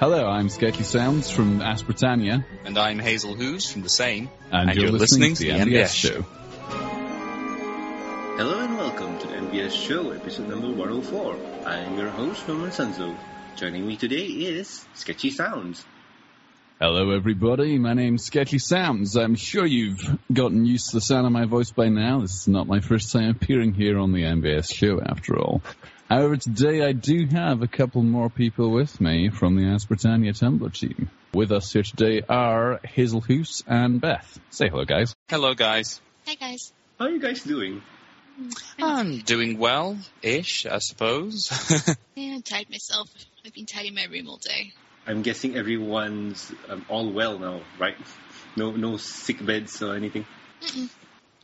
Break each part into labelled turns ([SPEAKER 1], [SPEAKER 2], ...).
[SPEAKER 1] Hello, I'm Sketchy Sounds from Ask Britannia,
[SPEAKER 2] And I'm Hazel Hooves from the same.
[SPEAKER 1] and, you're, listening, to the MBS show.
[SPEAKER 3] Hello and welcome to the MBS Show, episode number 104. I am your host, Norman Sanzo. Joining me today is Sketchy Sounds.
[SPEAKER 1] Hello, everybody. My name's Sketchy Sounds. I'm sure you've gotten used to the sound of my voice by now. This is not my first time appearing here on the MBS show, after all. However, today I do have a couple more people with me from the Ask Britannia Tumblr team. With us here today are Hazel Hooves and Beth. Say hello, guys.
[SPEAKER 2] Hello, guys.
[SPEAKER 4] Hi guys.
[SPEAKER 3] How are you guys doing?
[SPEAKER 2] I'm doing well-ish, I suppose.
[SPEAKER 4] Yeah, I'm tired myself. I've been tidying my room all day.
[SPEAKER 3] I'm guessing everyone's um, all well now, right? No, no sick beds or anything.
[SPEAKER 4] Mm-mm.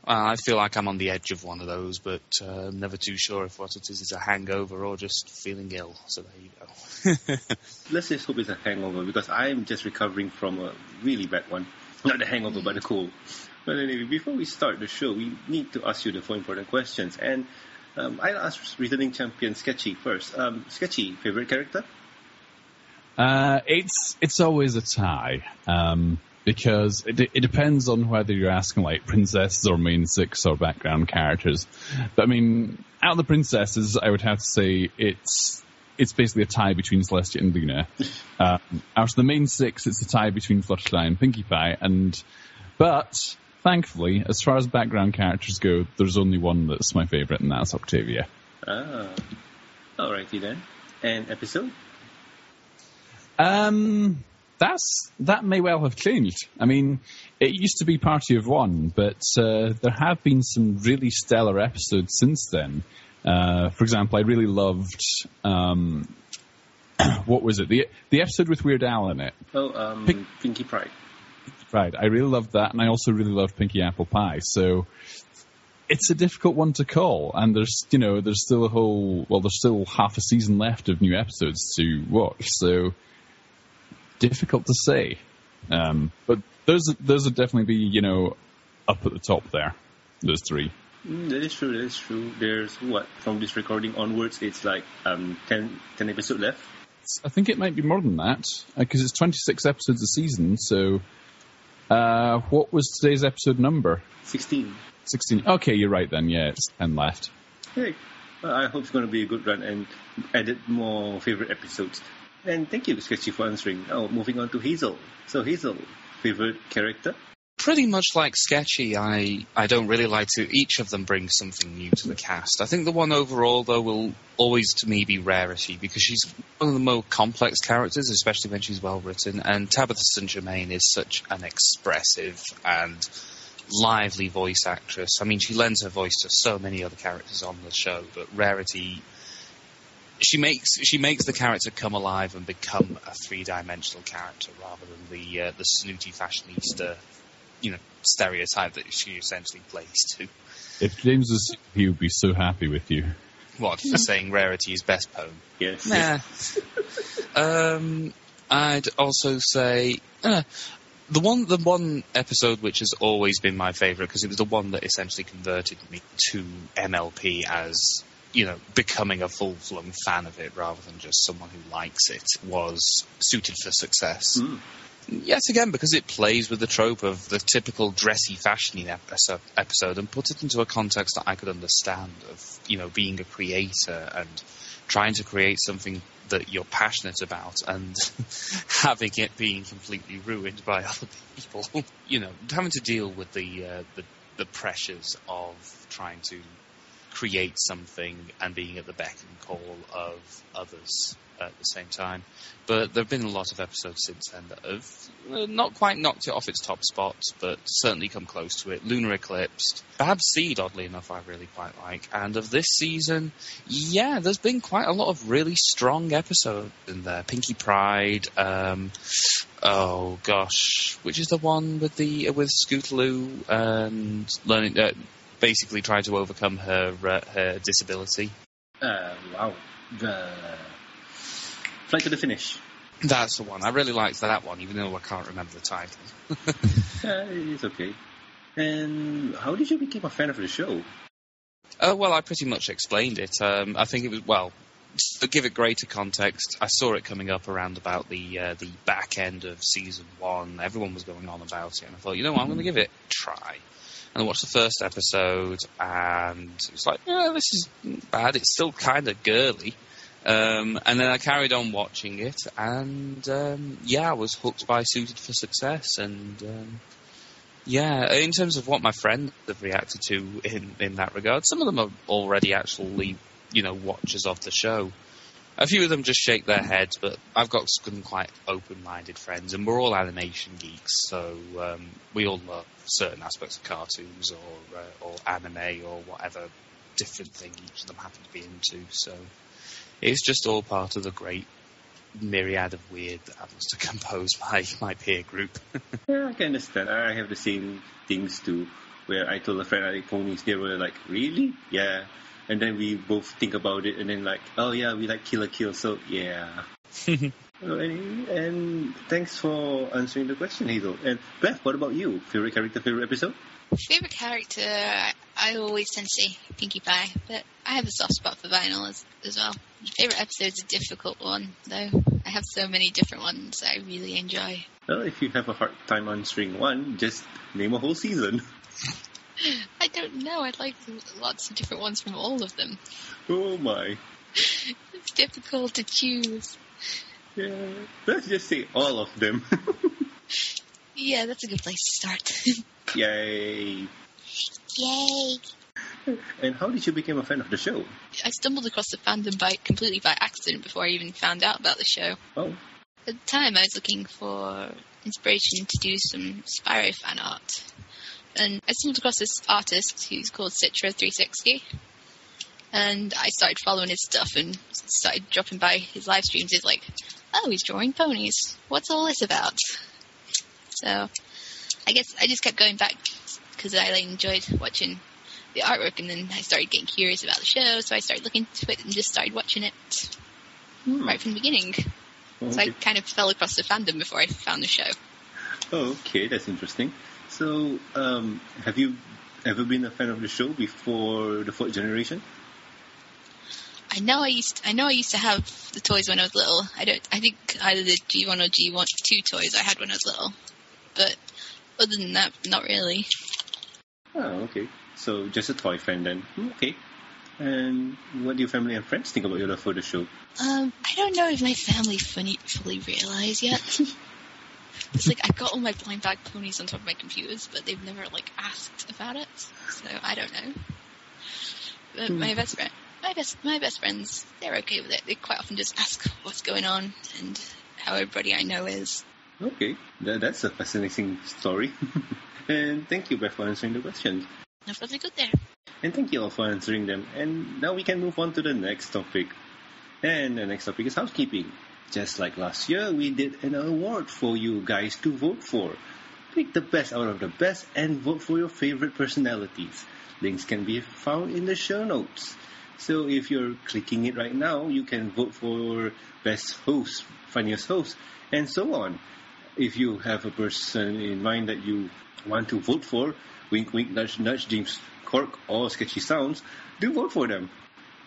[SPEAKER 2] Well, I feel like I'm on the edge of one of those, but uh, I'm never too sure if what it is is a hangover or just feeling ill. So there you go.
[SPEAKER 3] Let's just hope it's a hangover because I'm just recovering from a really bad one. Not the hangover, but the cold. But anyway, before we start the show, we need to ask you the four important questions. And um, I'll ask returning champion Sketchy first. Um, Sketchy, favorite character?
[SPEAKER 1] Uh, it's it's always a tie um, because it, it depends on whether you're asking like princesses or main six or background characters. But I mean, out of the princesses, I would have to say it's it's basically a tie between Celestia and Luna. Um, out of the main six, it's a tie between Fluttershy and Pinkie Pie. And but thankfully, as far as background characters go, there's only one that's my favorite, and that's Octavia.
[SPEAKER 3] Ah, alrighty then. And episode?
[SPEAKER 1] Um, that's that may well have changed. I mean, it used to be Party of One, but uh, there have been some really stellar episodes since then. Uh, for example, I really loved um, what was it the the episode with Weird Al in it.
[SPEAKER 3] Oh, um,
[SPEAKER 1] Pink-
[SPEAKER 3] Pinkie Pride.
[SPEAKER 1] Right, I really loved that, and I also really loved Pinkie Apple Pie. So it's a difficult one to call, and there's you know there's still a whole well there's still half a season left of new episodes to watch, so difficult to say. Um, but those those would definitely be you know up at the top there. Those three.
[SPEAKER 3] Mm, that is true, that is true. There's what? From this recording onwards, it's like um, 10, 10 episodes left.
[SPEAKER 1] I think it might be more than that because it's 26 episodes a season. So uh, what was today's episode number?
[SPEAKER 3] 16.
[SPEAKER 1] 16. Okay, you're right then. Yeah, it's 10 left.
[SPEAKER 3] Hey, well, I hope it's going to be a good run and added more favorite episodes. And thank you, Sketchy, for answering. Oh, moving on to Hazel. So, Hazel, favorite character?
[SPEAKER 2] Pretty much like Sketchy, I, I don't really like to. Each of them brings something new to the cast. I think the one overall, though, will always to me be Rarity because she's one of the more complex characters, especially when she's well written. And Tabitha St. Germain is such an expressive and lively voice actress. I mean, she lends her voice to so many other characters on the show, but Rarity. She makes she makes the character come alive and become a three dimensional character rather than the uh, the snooty fashionista you know, stereotype that she essentially plays to.
[SPEAKER 1] If James was, he would be so happy with you.
[SPEAKER 2] What, for saying Rarity is best poem?
[SPEAKER 3] Yes.
[SPEAKER 2] Nah. um, I'd also say, uh, the one, the one episode which has always been my favourite because it was the one that essentially converted me to MLP as you know becoming a full flung fan of it rather than just someone who likes it was suited for success.
[SPEAKER 3] Mm.
[SPEAKER 2] Yet again, because it plays with the trope of the typical dressy fashioning episode, episode and puts it into a context that I could understand of, you know, being a creator and trying to create something that you're passionate about and having it being completely ruined by other people. you know, having to deal with the, uh, the, the pressures of trying to create something and being at the beck and call of others at the same time. But there have been a lot of episodes since then that have uh, not quite knocked it off its top spot, but certainly come close to it. Lunar Eclipsed, Bad Seed, oddly enough, I really quite like. And of this season, yeah, there's been quite a lot of really strong episodes in there. Pinkie Pride, um, oh gosh, which is the one with the with Scootaloo and learning, uh, basically trying to overcome her uh, her disability.
[SPEAKER 3] Uh, wow. The Flight to the Finish.
[SPEAKER 2] That's the one. I really liked that one, even though I can't remember the title.
[SPEAKER 3] Uh, it's okay. And how did you become a fan of the show?
[SPEAKER 2] Uh, well, I pretty much explained it. Um, I think it was well. to give it greater context, I saw it coming up around about the uh, the back end of season one. Everyone was going on about it, and I thought, you know what, I'm going to give it a try. And I watched the first episode, and it was like, yeah, this is bad. It's still kind of girly. Um, and then I carried on watching it, and um, yeah, I was hooked by Suited for Success. And um, yeah, in terms of what my friends have reacted to in, in that regard, some of them are already actually, you know, watchers of the show. A few of them just shake their heads, but I've got some quite open-minded friends, and we're all animation geeks, so um, we all love certain aspects of cartoons or uh, or anime or whatever different thing each of them happen to be into. So it's just all part of the great myriad of weird that happens to compose my my peer group.
[SPEAKER 3] Yeah, I can understand. I have the same things too. Where I told a friend I like ponies, they were like, "Really? Yeah." And then we both think about it, and then like, "Oh yeah, we like Kill la Kill, so yeah." And, and thanks for answering the question, Hazel. And Beth, what about you? Favorite character, favorite episode?
[SPEAKER 4] Favorite character, I, I always tend to say Pinkie Pie, but I have a soft spot for Vinyl as, as well. Favorite episode's a difficult one, though. I have so many different ones I really enjoy.
[SPEAKER 3] Well, if you have a hard time answering one, just name a whole season.
[SPEAKER 4] I don't know, I'd like lots of different ones from all of them.
[SPEAKER 3] Oh my.
[SPEAKER 4] It's difficult to choose.
[SPEAKER 3] Yeah. Let's just say all of them.
[SPEAKER 4] Yeah, that's a good place to start.
[SPEAKER 3] Yay.
[SPEAKER 4] Yay!
[SPEAKER 3] And how did you become a fan of the show?
[SPEAKER 4] I stumbled across the fandom by completely by accident before I even found out about the show.
[SPEAKER 3] Oh,
[SPEAKER 4] At the time, I was looking for inspiration to do some Spyro fan art. And I stumbled across this artist who's called Citra360. And I started following his stuff and started dropping by his live streams. He's like, oh, he's drawing ponies. What's all this about? So I guess I just kept going back because I like, enjoyed watching the artwork. And then I started getting curious about the show. So I started looking into it and just started watching it
[SPEAKER 3] hmm.
[SPEAKER 4] right from the beginning. So I kind of fell across the fandom before I found the show.
[SPEAKER 3] Oh, okay, that's interesting. So, um, have you ever been a fan of the show before the fourth generation?
[SPEAKER 4] I know I used I know I used to have the toys when I was little. I don't I think either the G1 or G1 two toys I had when I was little. But other than that, not really.
[SPEAKER 3] Oh, okay. So just a toy fan then. Hmm, Okay. And what do your family and friends think about your love for the show?
[SPEAKER 4] Um, I don't know if my family fully fully realize yet. it's like I've got all my blind bag ponies on top of my computers, but they've never like asked about it. So I don't know. But
[SPEAKER 3] Hmm.
[SPEAKER 4] my best friend, my best my best friends, they're okay with it. They quite often just ask what's going on and how everybody I know is.
[SPEAKER 3] Okay, that, that's a fascinating story. and thank you, Beth, for answering the questions.
[SPEAKER 4] No further good there.
[SPEAKER 3] And thank you all for answering them. And now we can move on to the next topic. And the next topic is housekeeping. Just like last year, we did an award for you guys to vote for. Pick the best out of the best and vote for your favorite personalities. Links can be found in the show notes. So if you're clicking it right now, you can vote for best host, funniest host, and so on. If you have a person in mind that you want to vote for, wink wink nudge nudge James Cork or Sketchy Sounds, do vote for them.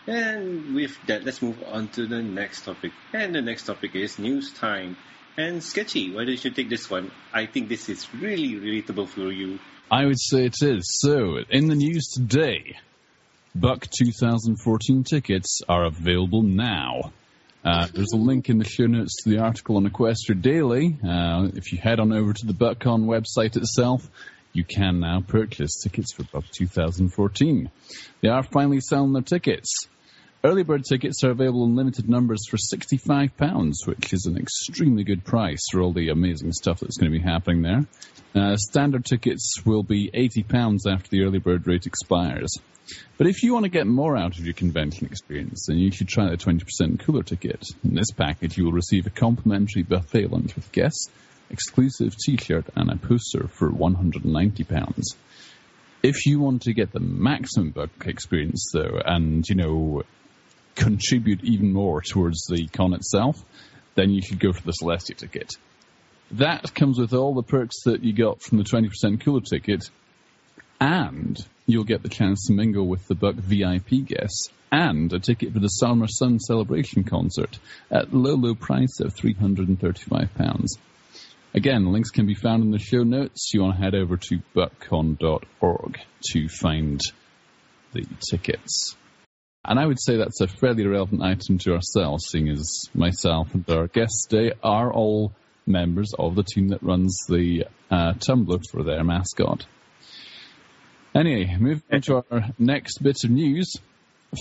[SPEAKER 3] And with that, let's move on to the next topic. And the next topic is news time. And Sketchy, why don't you take this one? I think this is really relatable for you.
[SPEAKER 1] I would say it is. So, in the news today, Buck 2014 tickets are available now. Uh, there's a link in the show notes to the article on Equestria Daily. Uh, if you head on over to the BuckCon website itself, you can now purchase tickets for Buck 2014. They are finally selling their tickets. Early bird tickets are available in limited numbers for £65, which is an extremely good price for all the amazing stuff that's going to be happening there. Uh, standard tickets will be £80 after the early bird rate expires. But if you want to get more out of your convention experience, then you should try the 20% cooler ticket. In this package, you will receive a complimentary buffet lunch with guests, exclusive t-shirt, and a poster for £190. If you want to get the maximum buck experience, though, and, you know, contribute even more towards the con itself, then you should go for the Celestia ticket. That comes with all the perks that you got from the 20% cooler ticket, and you'll get the chance to mingle with the Buck VIP guests and a ticket for the Summer Sun Celebration concert at low, low price of £335. Again, links can be found in the show notes. You want to head over to buckcon.org to find the tickets. And I would say that's a fairly relevant item to ourselves, seeing as myself and our guests today are all members of the team that runs the uh, Tumblr for their mascot. Anyway, moving on to our next bit of news.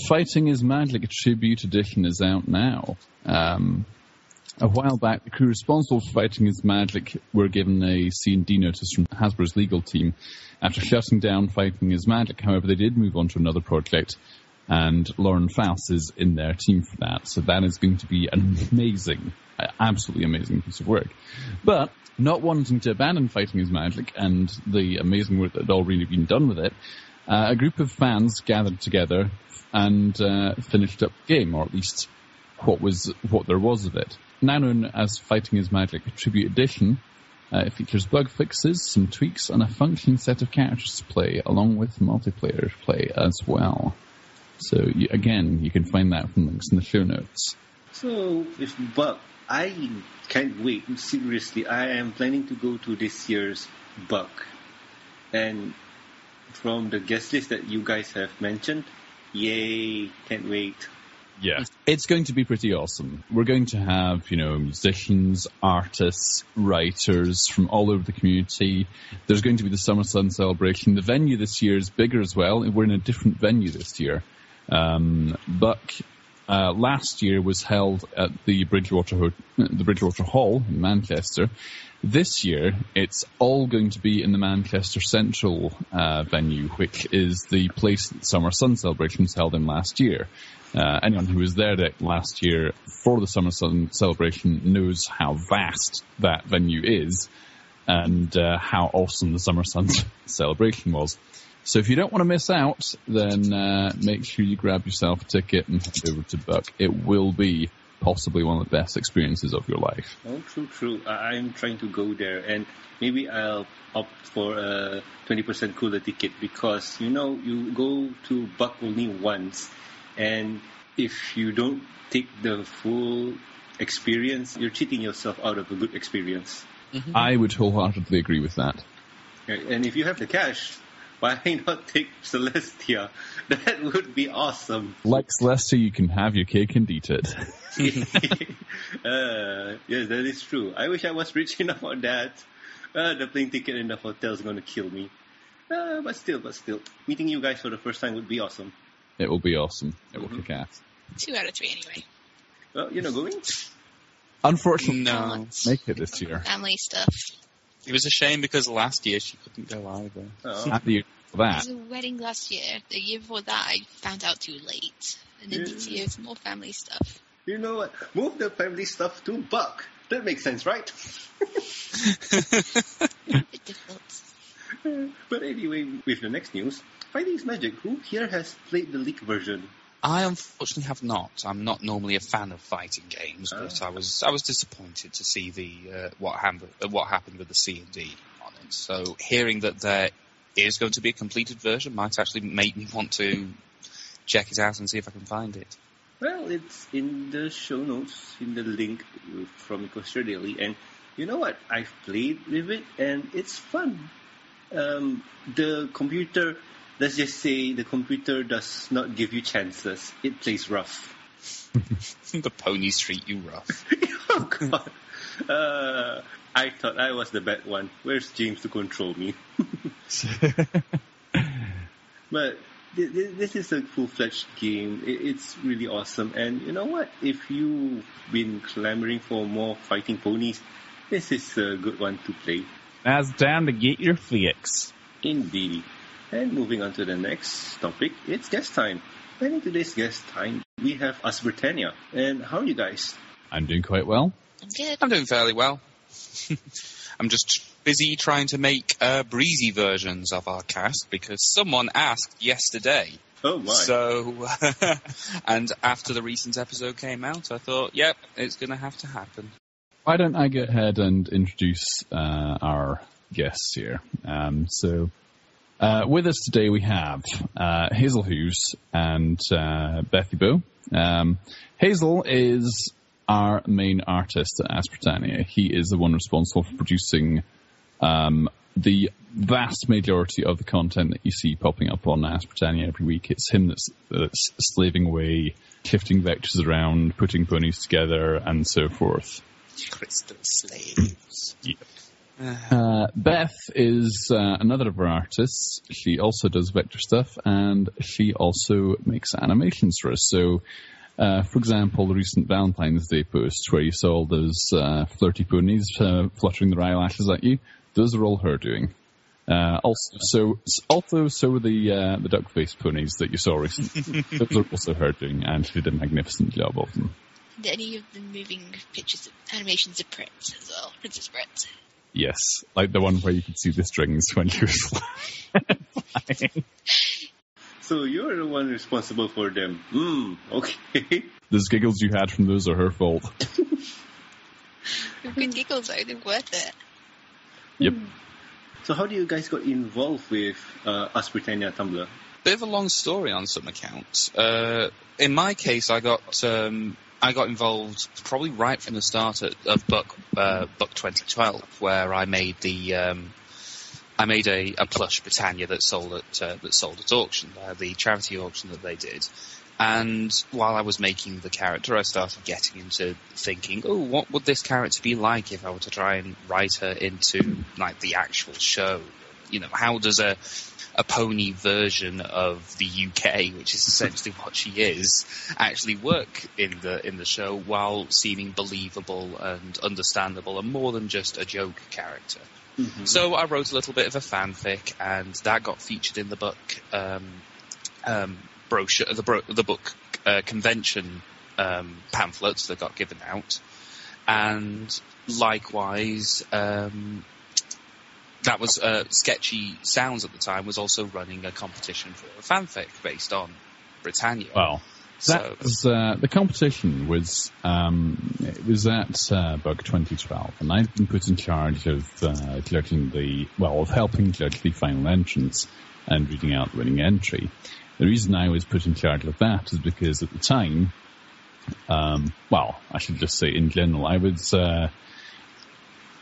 [SPEAKER 1] Fighting is Magic Tribute Edition is out now. Um, a while back, the crew responsible for Fighting is Magic were given a C&D notice from Hasbro's legal team after shutting down Fighting is Magic. However, they did move on to another project, and Lauren Faust is in their team for that. So that is going to be an amazing, absolutely amazing piece of work. But not wanting to abandon Fighting is Magic and the amazing work that had already been done with it, uh, a group of fans gathered together and uh, finished up the game, or at least what was what there was of it. Now known as Fighting is Magic Tribute Edition, uh, it features bug fixes, some tweaks, and a functioning set of characters to play, along with multiplayer play as well. So you, again, you can find that from links in the show notes.
[SPEAKER 3] So, if Buck, I can't wait. Seriously, I am planning to go to this year's Buck. And from the guest list that you guys have mentioned, yay, can't wait.
[SPEAKER 1] Yeah. It's going to be pretty awesome. We're going to have, you know, musicians, artists, writers from all over the community. There's going to be the Summer Sun celebration. The venue this year is bigger as well. We're in a different venue this year. Um, Buck uh, last year was held at the Bridgewater the Bridgewater Hall in Manchester. This year, it's all going to be in the Manchester Central uh, venue, which is the place that Summer Sun celebrations held in last year. Uh, anyone who was there last year for the Summer Sun celebration knows how vast that venue is and uh, how awesome the Summer Sun celebration was. So if you don't want to miss out, then uh, make sure you grab yourself a ticket and head over to Buck. It will be possibly one of the best experiences of your life.
[SPEAKER 3] Oh, true, true. I'm trying to go there, and maybe I'll opt for a 20% cooler ticket because you know you go to Buck only once, and if you don't take the full experience, you're cheating yourself out of a good experience.
[SPEAKER 1] Mm-hmm. I would wholeheartedly agree with that.
[SPEAKER 3] And if you have the cash, why not take Celestia? That would be awesome.
[SPEAKER 1] Like Celestia, you can have your cake and eat it.
[SPEAKER 3] uh, yes, that is true. I wish I was rich enough for that. Uh, the plane ticket and the hotel is going to kill me. Uh, but still, but still, meeting you guys for the first time would be awesome.
[SPEAKER 1] It will be awesome. It will
[SPEAKER 3] Mhm.
[SPEAKER 1] kick ass.
[SPEAKER 4] Two out of three anyway.
[SPEAKER 3] Well, you're not going?
[SPEAKER 1] Unfortunately,
[SPEAKER 2] No.
[SPEAKER 1] Make it this year.
[SPEAKER 4] Family stuff.
[SPEAKER 2] It was a shame because last year she couldn't go either.
[SPEAKER 3] Oh.
[SPEAKER 1] At the year for
[SPEAKER 4] There
[SPEAKER 1] that.
[SPEAKER 4] was a wedding last year. The year before that, I found out too late. And then this
[SPEAKER 3] Yeah.
[SPEAKER 4] year, it's more family stuff.
[SPEAKER 3] You know what? Move the family stuff to Buck. That makes sense, right?
[SPEAKER 4] Difficult.
[SPEAKER 3] but anyway, with the next news, Fighting's Magic. Who here has played the leak version?
[SPEAKER 2] I unfortunately have not. I'm not normally a fan of fighting games, but
[SPEAKER 3] Ah.
[SPEAKER 2] I was I was disappointed to see the uh, what happened uh, what happened with the C and D on it. So hearing that there is going to be a completed version might actually make me want to check it out and see if I can find it.
[SPEAKER 3] Well, it's in the show notes, in the link from Coaster Daily, and you know what? I've played with it, and it's fun. Um, the computer, let's just say, the computer does not give you chances. It plays rough.
[SPEAKER 2] the ponies treat you rough.
[SPEAKER 3] oh God! Uh, I thought I was the bad one. Where's James to control me? But th- th- this is a full-fledged game. I- It's really awesome. And you know what? If you've been clamoring for more fighting ponies, this is a good one to play.
[SPEAKER 1] Now it's time to get your fix.
[SPEAKER 3] Indeed. And moving on to the next topic, it's guest time. And in today's guest time, we have Ask Britannia. And how are you guys?
[SPEAKER 1] I'm doing quite well.
[SPEAKER 4] I'm good.
[SPEAKER 2] I'm doing fairly well. I'm just busy trying to make uh, breezy versions of our cast because someone asked yesterday.
[SPEAKER 3] Oh my.
[SPEAKER 2] So, and after the recent episode came out, I thought, yep, it's going to have to happen.
[SPEAKER 1] Why don't I go ahead and introduce uh, our guests here? Um, so, Uh, with us today we have uh, Hazel Hooves and uh, Beathiebo. Um, Hazel is our main artist at Ask Britannia. He is the one responsible for producing um, the vast majority of the content that you see popping up on Ask Britannia every week. It's him that's, that's slaving away, shifting vectors around, putting ponies together, and so forth.
[SPEAKER 2] Crystal slaves.
[SPEAKER 1] Yeah. Uh, Beth is uh, another of our artists. She also does vector stuff, and she also makes animations for us. So, uh, for example, the recent Valentine's Day post where you saw all those uh, flirty ponies uh, fluttering their eyelashes at you, those are all her doing. Uh, also, so also so were the the duck faced ponies that you saw recently. those are also her doing, and she did a magnificent job of them.
[SPEAKER 4] Did any of the moving pictures, of animations of Prince as well, Princess Prince?
[SPEAKER 1] Yes, like the one where you could see the strings when she was flying.
[SPEAKER 3] So you're the one responsible for them. Hmm, okay.
[SPEAKER 1] Those giggles you had from those are her fault.
[SPEAKER 4] Good giggles though, they're worth it.
[SPEAKER 1] Yep.
[SPEAKER 3] So how do you guys got involved with uh, Ask Britannia Tumblr?
[SPEAKER 2] Bit of a long story on some accounts. Uh, in my case, I got um, I got involved probably right from the start of Buck uh, Buck 2012, where I made the um, I made a, a, plush Britannia that sold at uh, that sold at auction, uh, the charity auction that they did. And while I was making the character, I started getting into thinking, oh, what would this character be like if I were to try and write her into like the actual show? You know, how does a a pony version of the UK, which is essentially what she is, actually work in the in the show while seeming believable and understandable and more than just a joke character. Mm-hmm. So I wrote a little bit of a fanfic, and that got featured in the Buck um, um, brochure, the, bro- the Buck uh, convention um, pamphlets that got given out, and likewise um, that was uh, Sketchy Sounds at the time was also running a competition for a fanfic based on Britannia.
[SPEAKER 1] Well, that so, was, uh, the competition was um, it was at uh, Buck 2012, and I'd been put in charge of uh, judging the well of helping judge the final entrance and reading out the winning entry. The reason I was put in charge of that is because at the time, um, well, I should just say in general, I was uh,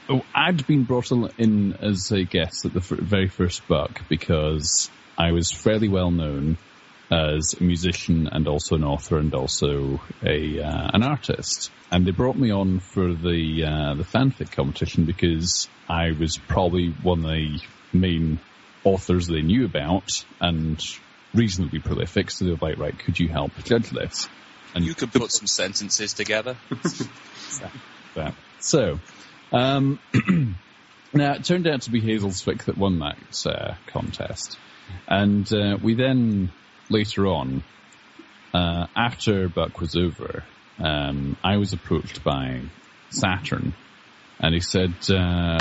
[SPEAKER 1] Oh, I'd been brought in as a guest at the very first buck because I was fairly well known as a musician and also an author and also a uh, an artist. And they brought me on for the uh, the fanfic competition because I was probably one of the main authors they knew about and reasonably prolific. So they were like, right, could you help judge this?
[SPEAKER 2] And you could put some sentences together.
[SPEAKER 1] so um, now, it turned out to be Hazel's fic that won that uh, contest. And uh, we then, later on, uh, after Buck was over, um, I was approached by Saturn, and he said, uh,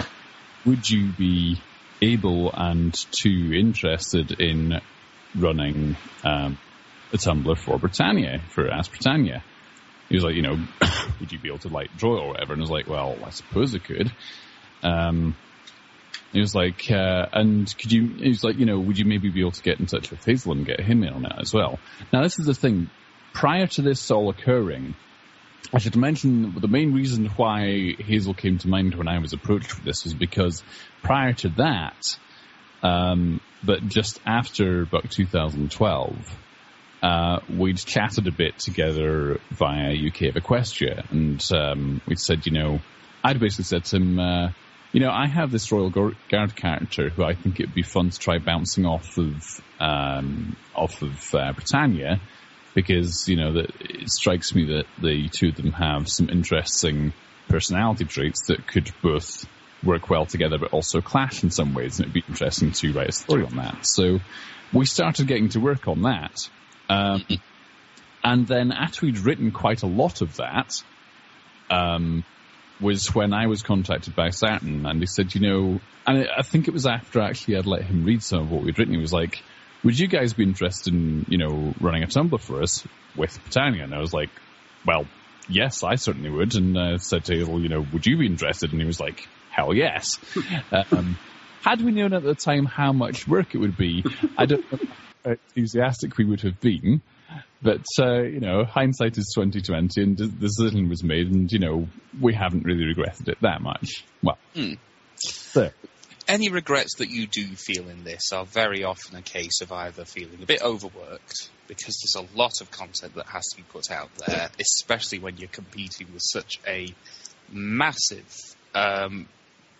[SPEAKER 1] would you be able and too interested in running um, a Tumblr for Britannia, for Ask Britannia? He was like, you know, would you be able to like draw or whatever? And I was like, well, I suppose I could. Um, he was like, uh, and could you, he was like, you know, would you maybe be able to get in touch with Hazel and get him in on it as well? Now, this is the thing. Prior to this all occurring, I should mention the main reason why Hazel came to mind when I was approached with this was because prior to that, um, but just after about 2012, uh, we'd chatted a bit together via UK of Equestria, and um, we'd said, you know, I'd basically said to him, uh, you know, I have this Royal Guard character who I think it'd be fun to try bouncing off of um, off of uh, Britannia because you know that it strikes me that the two of them have some interesting personality traits that could both work well together but also clash in some ways, and it'd be interesting to write a story on that. So we started getting to work on that. Um, and then after we'd written quite a lot of that, um, was when I was contacted by Saturn and he said, you know, and I think it was after actually I'd let him read some of what we'd written. He was like, would you guys be interested in, you know, running a Tumblr for us with Britannia? And I was like, well, yes, I certainly would. And I uh, said to Hazel, you know, would you be interested? And he was like, hell yes. um, had we known at the time how much work it would be, I don't know enthusiastic we would have been. But uh, you know, hindsight is twenty twenty, and the decision was made, and you know, we haven't really regretted it that much. Well,
[SPEAKER 2] Hmm.
[SPEAKER 1] so
[SPEAKER 2] Any regrets that you do feel in this are very often a case of either feeling a bit overworked because there's a lot of content that has to be put out there, especially when you're competing with such a massive um,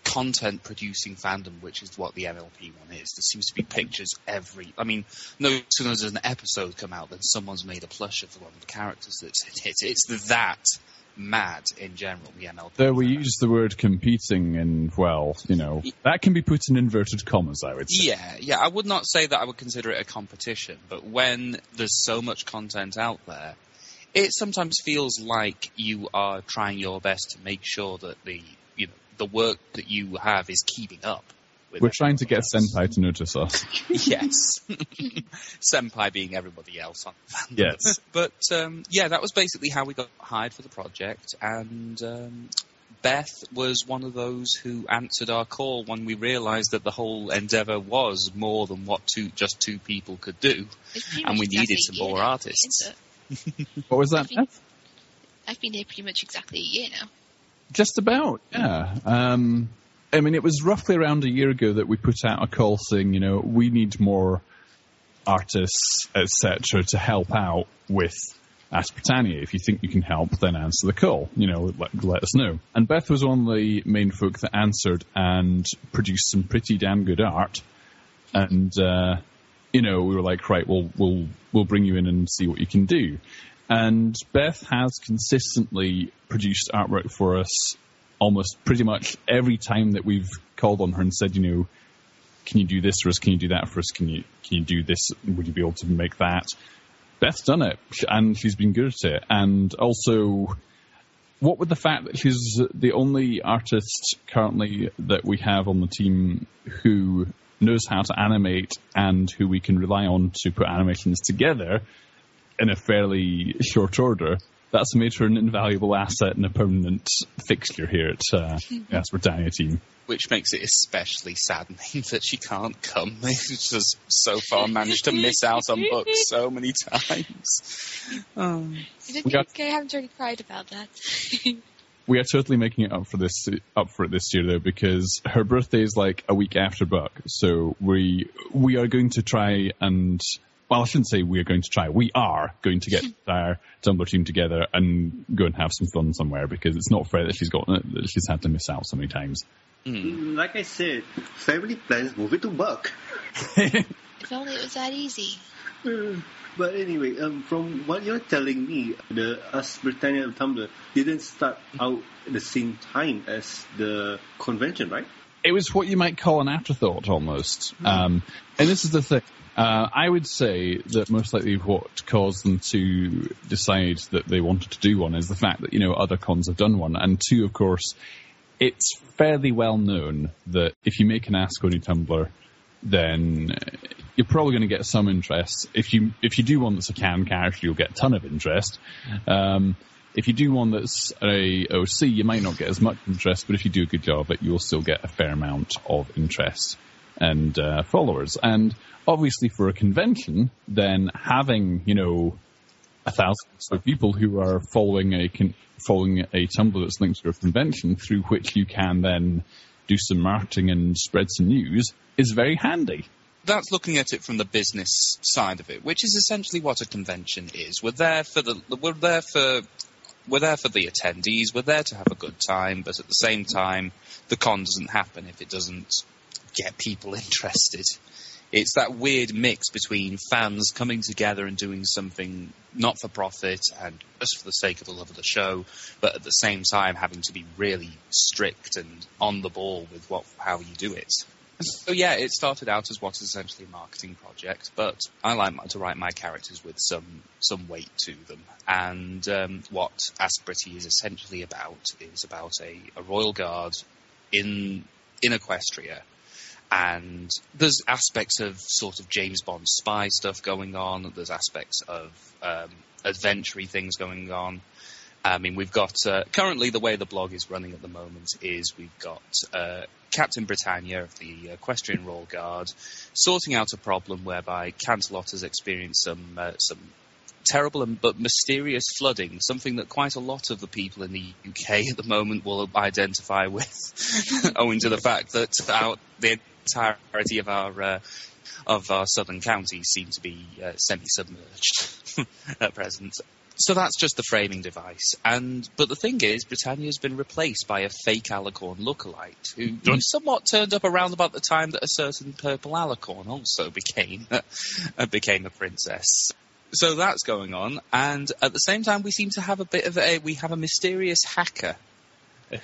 [SPEAKER 2] content producing fandom, which is what the MLP one is. There seems to be pictures every. I mean, no sooner does an episode come out than someone's made a plush of one of the characters that's in it. It's that mad in general. The MLP.
[SPEAKER 1] Though we use the word competing, and well, you know, that can be put in inverted commas, I would say.
[SPEAKER 2] Yeah, yeah. I would not say that I would consider it a competition, but when there's so much content out there, it sometimes feels like you are trying your best to make sure that the you know the work that you have is keeping up. With
[SPEAKER 1] We're trying to get
[SPEAKER 2] else.
[SPEAKER 1] Senpai to notice us.
[SPEAKER 2] yes, senpai being everybody else on fandom.
[SPEAKER 1] Yes.
[SPEAKER 2] But um, yeah, that was basically how we got hired for the project, and um, Beth was one of those who answered our call when we realised that the whole endeavour was more than what two just two people could do. And we needed some more artists.
[SPEAKER 4] isn't it?
[SPEAKER 1] What was that? Beth?
[SPEAKER 4] I've been here pretty much exactly a year now.
[SPEAKER 1] Just about, yeah. Um, I mean, it was roughly around a year ago that we put out a call saying, you know, we need more artists, etc., to help out with Ask. If you think you can help, then answer the call. You know, let, let us know. And Beth was one of the main folk that answered and produced some pretty damn good art. And uh, you know, we were like, right, we'll we'll we'll bring you in and see what you can do. And Beth has consistently produced artwork for us almost pretty much every time that we've called on her and said, you know, can you do this for us? Can you do that for us? Can you can you do this? Would you be able to make that? Beth's done it, and she's been good at it. And also, what with the fact that she's the only artist currently that we have on the team who knows how to animate and who we can rely on to put animations together in a fairly short order, that's made her an invaluable asset and a permanent fixture here at uh, the Ask Britannia team.
[SPEAKER 2] Which makes it especially saddening that she can't come. She's just so far managed to miss out on books so many times. Um,
[SPEAKER 4] I don't
[SPEAKER 1] We got-
[SPEAKER 4] I haven't really cried about that.
[SPEAKER 1] We are totally making it up for this up for it this year though because her birthday is like a week after Buck, so we we are going to try and well I shouldn't say we are going to try we are going to get our Tumblr team together and go and have some fun somewhere because it's not fair that she's got that she's had to miss out so many times.
[SPEAKER 2] hmm.
[SPEAKER 3] Like I said, family plans move it to Buck.
[SPEAKER 4] if only it was that easy.
[SPEAKER 3] Uh, But anyway, um, from what you're telling me, the Ask Britannia Tumblr didn't start out at the same time as the convention, right?
[SPEAKER 1] it was what you might call an afterthought almost. Um, and this is the thing. Uh, I would say that most likely what caused them to decide that they wanted to do one is the fact that, you know, other cons have done one. And two, of course, it's fairly well known that if you make an Ask Only Tumblr, then you're probably going to get some interest. If you if you do one that's a can character, you'll get a ton of interest. Um, if you do one that's a OC, you might not get as much interest, but if you do a good job, it you'll still get a fair amount of interest and uh, followers. And obviously, for a convention, then having you know a thousand so people who are following a con- following a Tumblr that's linked to a convention through which you can then do some marketing and spread some news is very handy.
[SPEAKER 2] that's looking at it from the business side of it, which is essentially what a convention is. We're there for the we're there for we're there for the attendees. We're there to have a good time, but at the same time, the con doesn't happen if it doesn't get people interested. It's that weird mix between fans coming together and doing something not for profit and just for the sake of the love of the show, but at the same time having to be really strict and on the ball with what how you do it. So yeah, it started out as what is essentially a marketing project, but I like to write my characters with some some weight to them. And um, what Asperity is essentially about is about a, a royal guard in in Equestria, and there's aspects of sort of James Bond spy stuff going on. There's aspects of um, adventure things going on. I mean, we've got uh, currently the way the blog is running at the moment is we've got uh, Captain Britannia of the Equestrian Royal Guard sorting out a problem whereby Canterlot has experienced some uh, some terrible and but mysterious flooding, something that quite a lot of the people in the UK at the moment will identify with, owing to the fact that our, the entirety of our uh, of our southern counties seem to be uh, semi-submerged at present. So that's just the framing device. And but the thing is, Britannia's been replaced by a fake alicorn lookalike who mm. somewhat turned up around about the time that a certain purple alicorn also became uh, became a princess. So that's going on, and at the same time, we seem to have a bit of a we have a mysterious hacker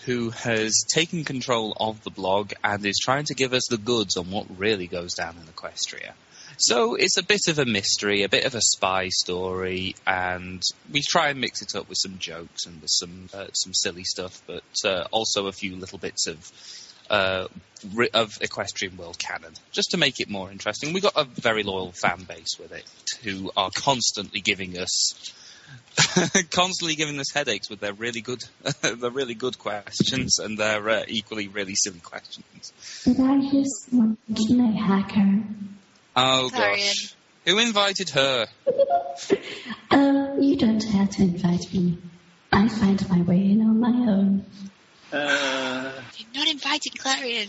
[SPEAKER 2] who has taken control of the blog and is trying to give us the goods on what really goes down in Equestria. So it's a bit of a mystery, a bit of a spy story, and we try and mix it up with some jokes and with some uh, some silly stuff, but uh, also a few little bits of uh, of equestrian world canon, just to make it more interesting. We've got a very loyal fan base with it, who are constantly giving us constantly giving us headaches with their really good, their really good questions and their uh, equally really silly questions.
[SPEAKER 5] Did I just mention a hacker?
[SPEAKER 2] Oh gosh, who invited her?
[SPEAKER 5] um, you don't have to invite me. I find my way in on my own.
[SPEAKER 4] Uh, you're not inviting Clarion.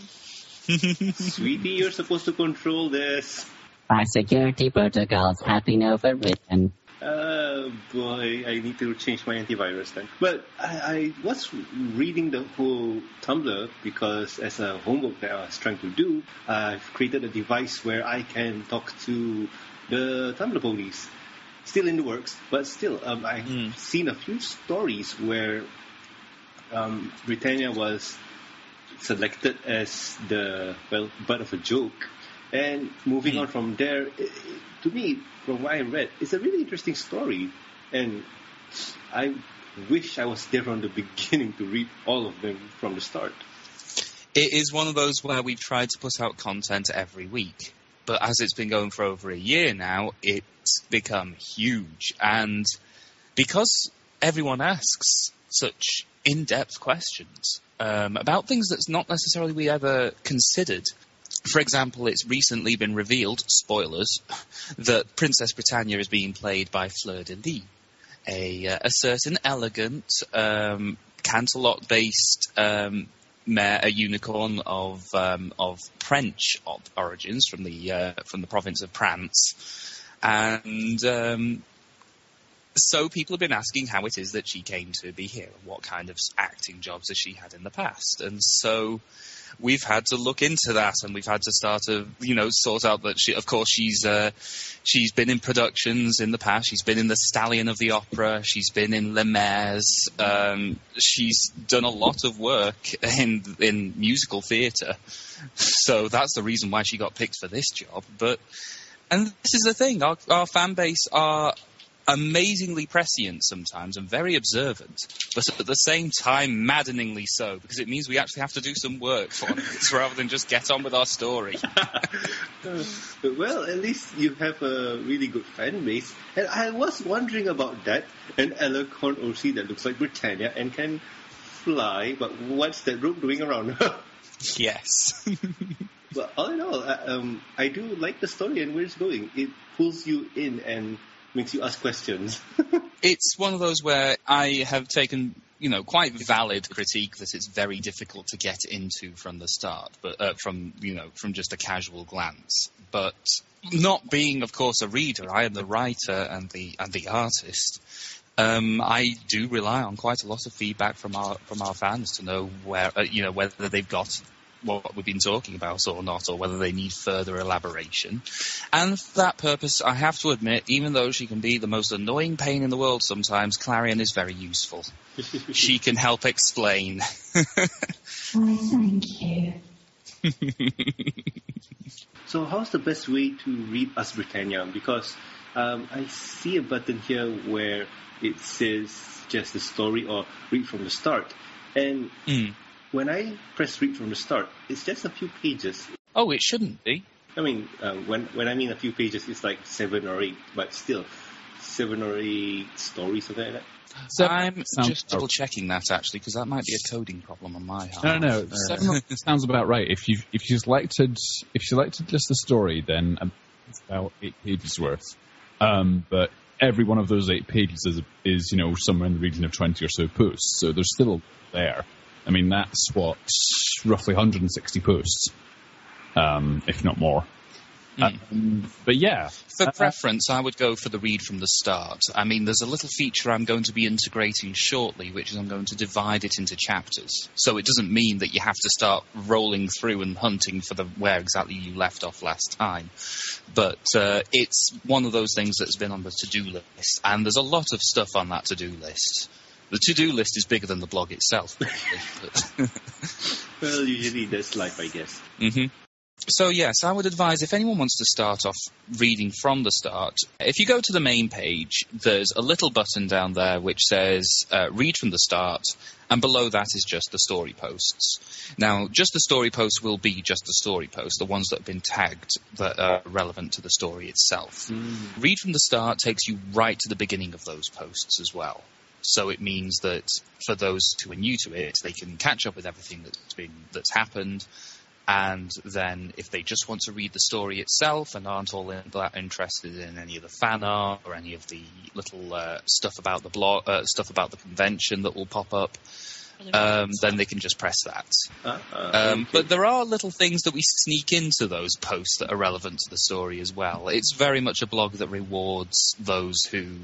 [SPEAKER 3] Sweetie, you're supposed to control this.
[SPEAKER 6] My security protocols have been overwritten.
[SPEAKER 3] Uh, boy, I need to change my antivirus then. But I, I was reading the whole Tumblr because as a homework that I was trying to do, I've created a device where I can talk to the Tumblr ponies. Still in the works, but still, um, I've mm. seen a few stories where um, Britannia was selected as the well butt of a joke, and moving mm. on from there, it, to me, from what I read, it's a really interesting story, and I wish I was there from the beginning to read all of them from the start.
[SPEAKER 2] It is one of those where we've tried to put out content every week, but as it's been going for over a year now, it's become huge, and because everyone asks such in-depth questions um, about things that's not necessarily we ever considered for example, it's recently been revealed, spoilers, that Princess Britannia is being played by Fleur de Lis, a, uh, a certain elegant, um, Canterlot-based um, mare, a unicorn of um, of French origins from the uh, from the province of Prance, and um, so people have been asking how it is that she came to be here, and what kind of acting jobs has she had in the past, and so we've had to look into that and we've had to start to, you know, sort out that she, of course, she's, uh, she's been in productions in the past. She's been in The Stallion of the Opera. She's been in Les Mis. Um, she's done a lot of work in, in musical theatre. So that's the reason why she got picked for this job. But, and this is the thing, our, our fan base are amazingly prescient sometimes and very observant, but at the same time maddeningly so, because it means we actually have to do some work for it rather than just get on with our story.
[SPEAKER 3] well, at least you have a really good fan base. And I was wondering about that. An Alicorn OC that looks like Britannia and can fly, but what's that rope doing around her?
[SPEAKER 2] yes.
[SPEAKER 3] but all in all, I, um, I do like the story and where it's going. It pulls you in and makes you ask questions.
[SPEAKER 2] it's one of those where I have taken you know, quite valid critique that it's very difficult to get into from the start, but uh, from you know, from just a casual glance. But not being, of course, a reader, I am the writer and the and the artist. Um, I do rely on quite a lot of feedback from our from our fans to know where uh, you know whether they've got what we've been talking about or not, or whether they need further elaboration. And for that purpose, I have to admit, even though she can be the most annoying pain in the world sometimes, Clarion is very useful. she can help explain.
[SPEAKER 5] Why, thank you.
[SPEAKER 3] so, how's the best way to read Ask Britannia? Because um, I see a button here where it says just the story or read from the start. And mm when I press read from the start, it's just a few pages.
[SPEAKER 2] Oh, it shouldn't be.
[SPEAKER 3] I mean, uh, when when I mean a few pages, it's like seven or eight, but still, seven or eight stories, something like that.
[SPEAKER 1] So-
[SPEAKER 2] I'm
[SPEAKER 1] sounds
[SPEAKER 2] just double checking that actually because that might be a coding problem on my half.
[SPEAKER 1] No, no, seven sounds about right. If you if you selected if you selected just the story, then um, it's about eight pages worth. Um, but every one of those eight pages is is you know somewhere in the region of twenty or so posts. So there's still there. I mean, that's what roughly 160 posts, um, if not more. Um, but yeah,
[SPEAKER 2] For
[SPEAKER 1] Uh,
[SPEAKER 2] preference, I would go for the read from the start. I mean, there's a little feature I'm going to be integrating shortly, which is I'm going to divide it into chapters. So it doesn't mean that you have to start rolling through and hunting for the where exactly you left off last time. But uh, it's one of those things that's been on the to-do list, and there's a lot of stuff on that to-do list. The to-do list is bigger than the blog itself.
[SPEAKER 3] Well, usually that's life, I guess.
[SPEAKER 2] hmm So yes, I would advise if anyone wants to start off reading from the start, if you go to the main page, there's a little button down there which says uh, "Read from the start," and below that is just the story posts. Now, just the story posts will be just the story posts, the ones that have been tagged that are relevant to the story itself. Read from the start takes you right to the beginning of those posts as well. So it means that for those who are new to it, they can catch up with everything that's been that's happened, and then if they just want to read the story itself and aren't all in, that interested in any of the fan art or any of the little uh, stuff about the blog, uh, stuff about the convention that will pop up, um, then they can just press that.
[SPEAKER 3] Uh, uh,
[SPEAKER 2] Um,
[SPEAKER 3] okay.
[SPEAKER 2] But there are little things that we sneak into those posts that are relevant to the story as well. It's very much a blog that rewards those who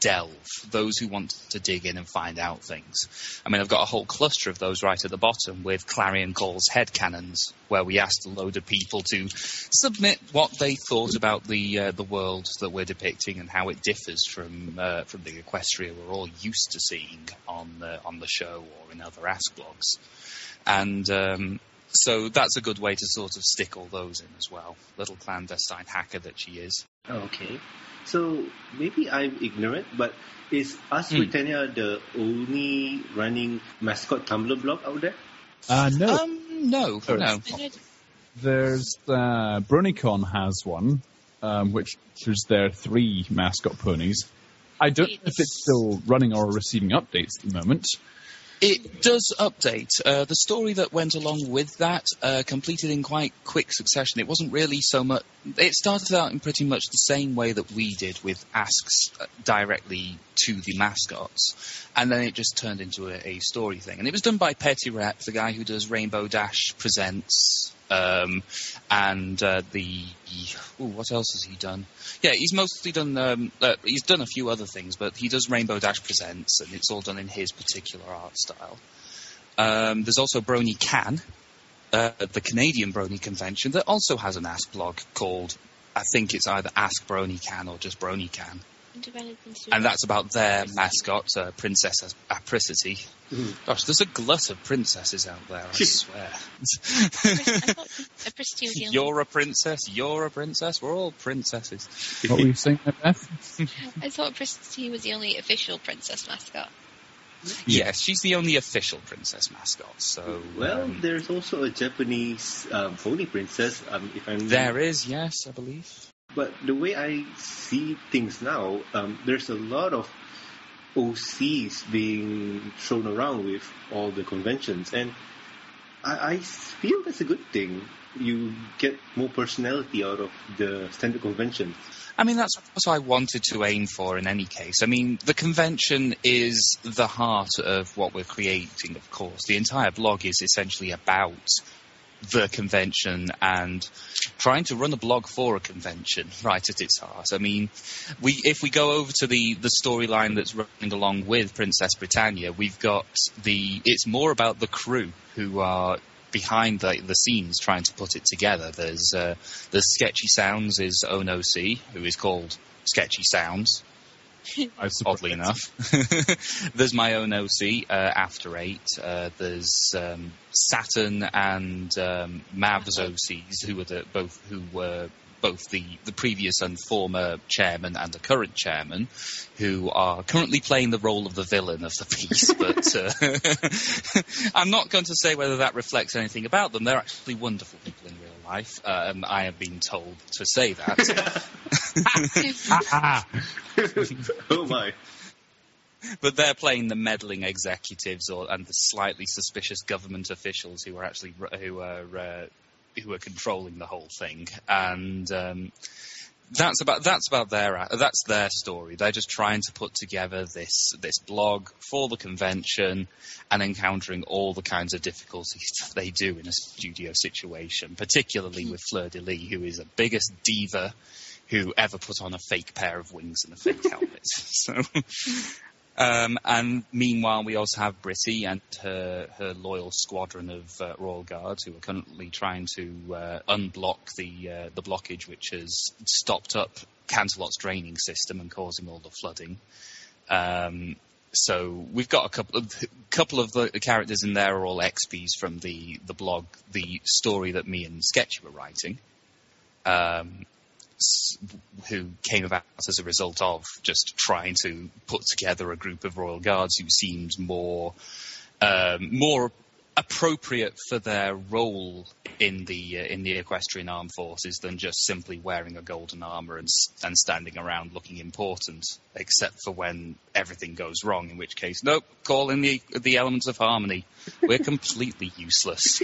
[SPEAKER 2] delve, those who want to dig in and find out things. I mean, I've got a whole cluster of those right at the bottom with Clarion Call's headcanons, where we asked a load of people to submit what they thought about the uh, the world that we're depicting and how it differs from uh, from the Equestria we're all used to seeing on the, on the show or in other Ask blogs. And um, so that's a good way to sort of stick all those in as well. Little clandestine hacker that she is.
[SPEAKER 3] Okay. So maybe I'm ignorant, but is Ask
[SPEAKER 2] Hmm.
[SPEAKER 3] Britannia the only running mascot Tumblr blog out there?
[SPEAKER 1] uh, no,
[SPEAKER 2] Um, no,
[SPEAKER 1] Sorry.
[SPEAKER 2] no.
[SPEAKER 1] There's uh, BronyCon has one, um, which is their three mascot ponies. I don't know if it's still running or receiving updates at the moment.
[SPEAKER 2] It does update. Uh, the story that went along with that uh, completed in quite quick succession. It wasn't really so much. It started out in pretty much the same way that we did with asks uh, directly to the mascots, and then it just turned into a, a story thing. And it was done by Petty Rep, the guy who does Rainbow Dash Presents. Um, and uh, the ooh, what else has he done? Yeah, he's mostly done. Um, uh, he's done a few other things, but he does Rainbow Dash Presents, and it's all done in his particular art style. Um, there's also Brony Can, uh, the Canadian Brony convention, that also has an Ask blog called, I think it's either Ask Brony Can or just Brony Can, and that's about their mascot, uh, Princess Apricity. Gosh, there's a glut of princesses out there, I swear.
[SPEAKER 4] Apricity was the
[SPEAKER 2] You're a princess, you're a princess, we're all princesses.
[SPEAKER 1] What were you saying, there, Beth?
[SPEAKER 4] I thought Apricity was the only official princess mascot.
[SPEAKER 2] Yes, she's the only official princess mascot, so.
[SPEAKER 3] Well,
[SPEAKER 2] um,
[SPEAKER 3] there's also a Japanese um, pony princess. Um, if I'm
[SPEAKER 2] there is, yes, I believe.
[SPEAKER 3] But the way I see things now, um, there's a lot of OCs being thrown around with all the conventions, and I, I feel that's a good thing. You get more personality out of the standard conventions.
[SPEAKER 2] I mean, that's what I wanted to aim for in any case. I mean, the convention is the heart of what we're creating, of course. The entire blog is essentially about the convention and trying to run a blog for a convention right at its heart. I mean, we if we go over to the the storyline that's running along with Princess Britannia, we've got the it's more about the crew who are behind the, the scenes trying to put it together. There's uh, there's Sketchy Sounds is Ono C, who is called Sketchy Sounds. oddly enough. there's my own OC, uh, After Eight. Uh, there's um, Saturn and um, Mav's OCs, who are the, both who were both the, the previous and former chairman and the current chairman, who are currently playing the role of the villain of the piece. but uh, I'm not going to say whether that reflects anything about them. They're actually wonderful people in life. Um, I have been told to say that.
[SPEAKER 3] oh my.
[SPEAKER 2] but they're playing the meddling executives or and the slightly suspicious government officials who are actually who are uh, who are controlling the whole thing, and um, that's about that's about their that's their story. They're just trying to put together this this blog for the convention and encountering all the kinds of difficulties they do in a studio situation, particularly hmm. with Fleur de Lis, who is the biggest diva who ever put on a fake pair of wings and a fake helmet. So um, and meanwhile, we also have Britty and her, her loyal squadron of uh, Royal Guards who are currently trying to uh, unblock the uh, the blockage which has stopped up Canterlot's draining system and causing all the flooding. Um, so we've got a couple of couple of the characters in there are all XPs from the the blog, the story that me and Sketchy were writing. Um, who came about as a result of just trying to put together a group of royal guards who seemed more um, more appropriate for their role in the uh, in the equestrian armed forces than just simply wearing a golden armor and and standing around looking important, except for when everything goes wrong. In which case, nope, call in the the elements of harmony. We're completely useless.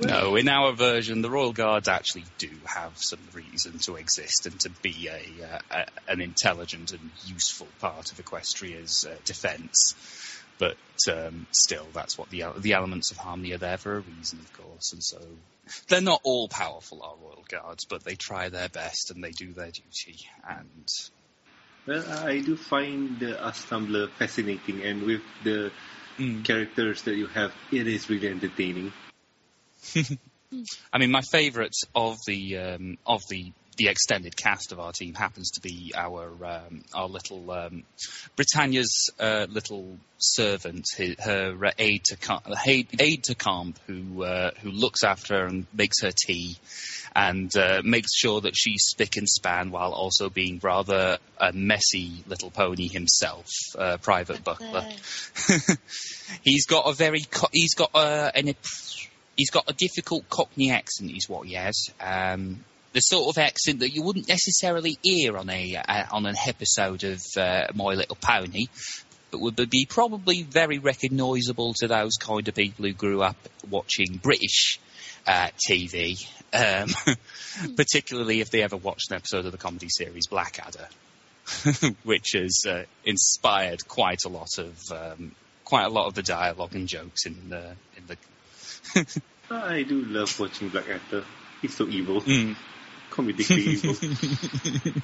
[SPEAKER 2] no, in our version, the royal guards actually do have some reason to exist and to be a, uh, a an intelligent and useful part of Equestria's uh, defence but um, still, that's what the the elements of harmony are there for a reason, of course. And so they're not all powerful, our royal guards, but they try their best and they do their duty. And
[SPEAKER 3] well, I do find the Assembler fascinating, and with the mm. characters that you have, it is really entertaining.
[SPEAKER 2] I mean, my favourite of the um, of the the extended cast of our team happens to be our um, our little um, Britannia's uh, little servant, her, her aide to camp, aide to camp, who uh, who looks after her and makes her tea, and uh, makes sure that she's spick and span while also being rather a messy little pony himself, uh, Private Buckler. he's got a very co- he's got a an, he's got a difficult Cockney accent, is what he has. Um, the sort of accent that you wouldn't necessarily hear on a uh, on an episode of uh, My Little Pony, but would be probably very recognisable to those kind of people who grew up watching British uh, TV, um, particularly if they ever watched an episode of the comedy series Blackadder, which has uh, inspired quite a lot of um, quite a lot of the dialogue and jokes in the in the.
[SPEAKER 3] I do love watching Blackadder. He's so evil. Mm comedically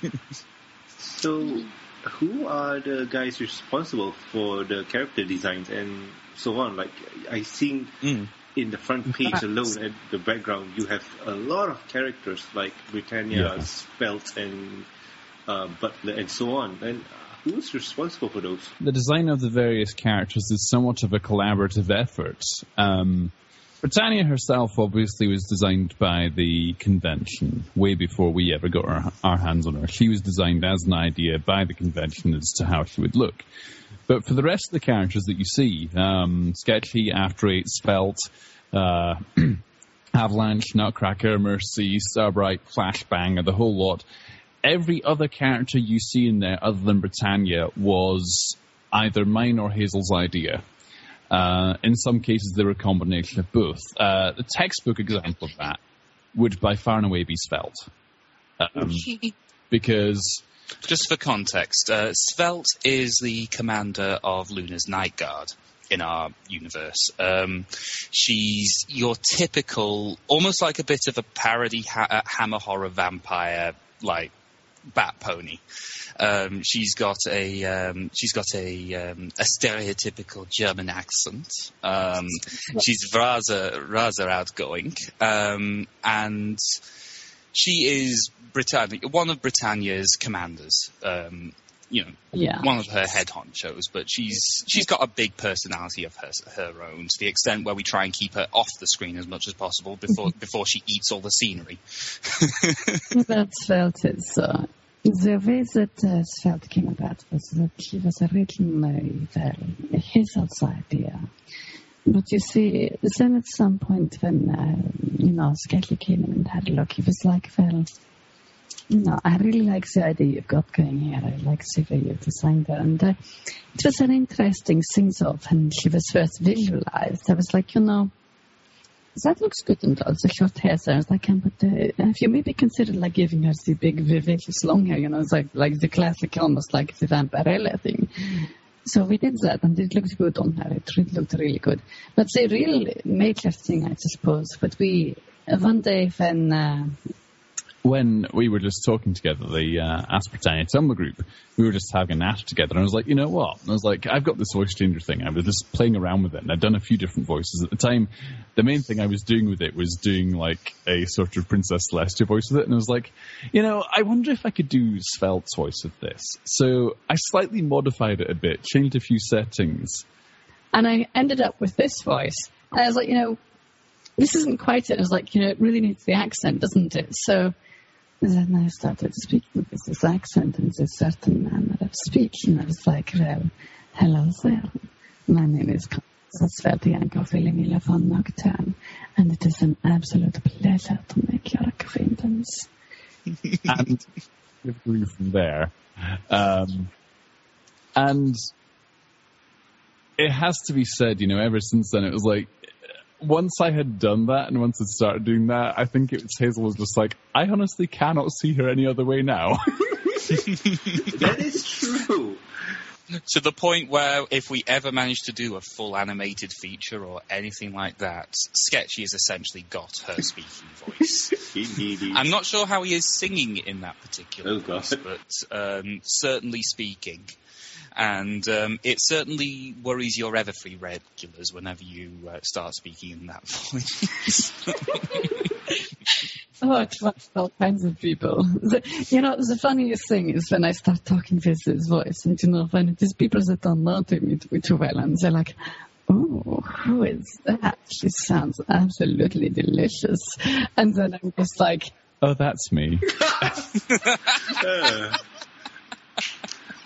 [SPEAKER 3] evil. so, who are the guys responsible for the character designs and so on? Like, I think mm. in the front page alone at the background, you have a lot of characters like Britannia, yeah. Svelte, and uh, Buckler, and so on. And who's responsible for those?
[SPEAKER 1] The design of the various characters is somewhat of a collaborative effort. Um, Britannia herself obviously was designed by the convention way before we ever got our, our, hands on her. She was designed as an idea by the convention as to how she would look. But for the rest of the characters that you see, um, Sketchy, After Eight, Svelte, uh, Avalanche, Nutcracker, Mercy, Starbright, Flashbang, and the whole lot, every other character you see in there other than Britannia was either mine or Hazel's idea. Uh, in some cases, they're a combination of both. Uh, the textbook example of that would by far and away be Svelte. Um, because.
[SPEAKER 2] Just for context, uh, Svelte is the commander of Luna's Night Guard in our universe. Um, she's your typical, almost like a bit of a parody ha- uh, hammer horror vampire, like bat pony. Um, she's got a um, she's got a um, a stereotypical German accent. Um, she's rather rather outgoing, um, and she is Britannia, one of Britannia's commanders. Um, you know, yeah. one of her head honchos, but she's she's got a big personality of her her own to the extent where we try and keep her off the screen as much as possible before before she eats all the scenery.
[SPEAKER 5] That's felt it's uh, the way that uh, Svelte came about was that he was originally very Hazel's idea. But you see, then at some point when, uh, you know, Skelly came in and had a look, he was like, well, you know, I really like the idea you've got going here. I like the way you've designed it. And uh, it was an interesting thing, so when she was first visualized, I was like, you know, that looks good and all the short hair there. I was like, but uh, have you maybe considered like giving her the big vivacious long hair? You know, it's like like the classic, almost like the Vampirella thing. So we did that, and it looked good on her. It really looked really good. But the real major thing, I suppose, but we one day when uh,
[SPEAKER 1] when we were just talking together, the uh, Britannia Tumblr group, we were just having a natter together, and I was like, you know what? And I was like, I've got this voice changer thing. I was just playing around with it, and I'd done a few different voices. At the time, the main thing I was doing with it was doing like a sort of Princess Celestia voice with it, and I was like, you know, I wonder if I could do Svelte's voice with this. So I slightly modified it a bit, changed a few settings.
[SPEAKER 5] and I ended up with this voice. And I was like, you know, this isn't quite it. I was like, you know, it really needs the accent, doesn't it? So then I started speaking with this accent and this certain manner of speaking. I was like, well, hello there. My name is Sveltianko Filimila von Nocturne, and it is an absolute pleasure to make your acquaintance.
[SPEAKER 1] and it grew from there. Um, and it has to be said, you know, ever since then, it was like, once I had done that and once I'd started doing that, I think it was Hazel was just like, I honestly cannot see her any other way now.
[SPEAKER 3] that is true.
[SPEAKER 2] To the point where if we ever manage to do a full animated feature or anything like that, Sketchy has essentially got her speaking voice. I'm not sure how he is singing in that particular
[SPEAKER 3] Oh, God.
[SPEAKER 2] voice, but um, certainly speaking. And um, it certainly worries your Everfree regulars whenever you uh, start speaking in that voice.
[SPEAKER 5] Oh, it was all kinds of people. The, you know, the funniest thing is when I start talking with this voice, and you know, when it is people that don't know me too, too well, and they're like, oh, who is that? She sounds absolutely delicious. And then I'm just like,
[SPEAKER 1] oh, that's me.
[SPEAKER 3] Uh,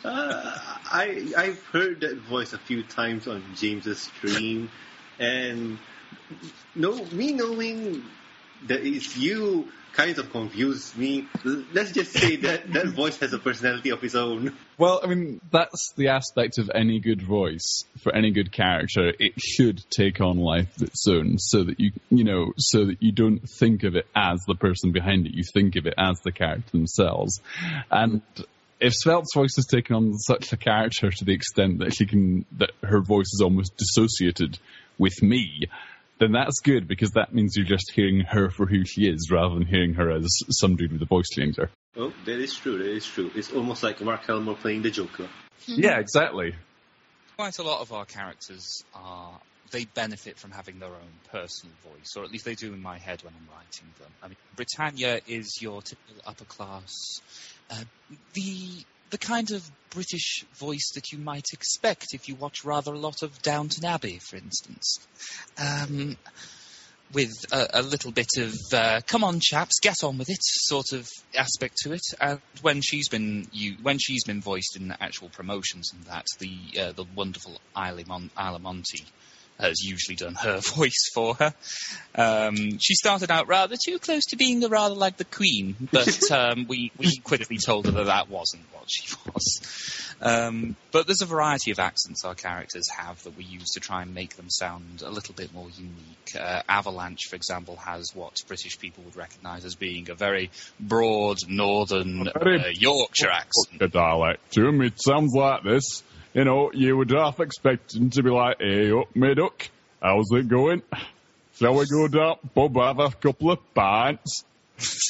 [SPEAKER 3] uh, I I've heard that voice a few times on James's stream, and no, me knowing that it's you kind of confused me. Let's just say that that voice has a personality of its own.
[SPEAKER 1] Well, I mean, that's the aspect of any good voice for any good character. It should take on life of its own, so that you, you know, so that you don't think of it as the person behind it. You think of it as the character themselves. And if Svelte's voice has taken on such a character to the extent that she can, that her voice is almost dissociated with me, then that's good because that means you're just hearing her for who she is rather than hearing her as some dude with a voice changer.
[SPEAKER 3] Oh, that is true. That is true. It's almost like Mark Hamill playing the Joker.
[SPEAKER 1] Yeah, exactly.
[SPEAKER 2] Quite a lot of our characters are. They benefit from having their own personal voice, or at least they do in my head when I'm writing them. I mean, Britannia is your typical upper class, uh, the the kind of British voice that you might expect if you watch rather a lot of Downton Abbey, for instance. Um, with a, a little bit of uh, "come on, chaps, get on with it" sort of aspect to it. And when she's been you, when she's been voiced in actual promotions and that, the uh, the wonderful Isla, Mon- Monty has usually done her voice for her. Um, she started out rather too close to being rather like the Queen, but um, we we quickly told her that that wasn't what she was. Um, but there's a variety of accents our characters have that we use to try and make them sound a little bit more unique. Uh, Avalanche, for example, has what British people would recognise as being a very broad northern
[SPEAKER 1] Very
[SPEAKER 2] uh, Yorkshire accent.
[SPEAKER 1] Dialect to him, it sounds like this. You know, you would half expect him to be like, hey up, me duck, how's it going? Shall we go down pub, have a couple of pints?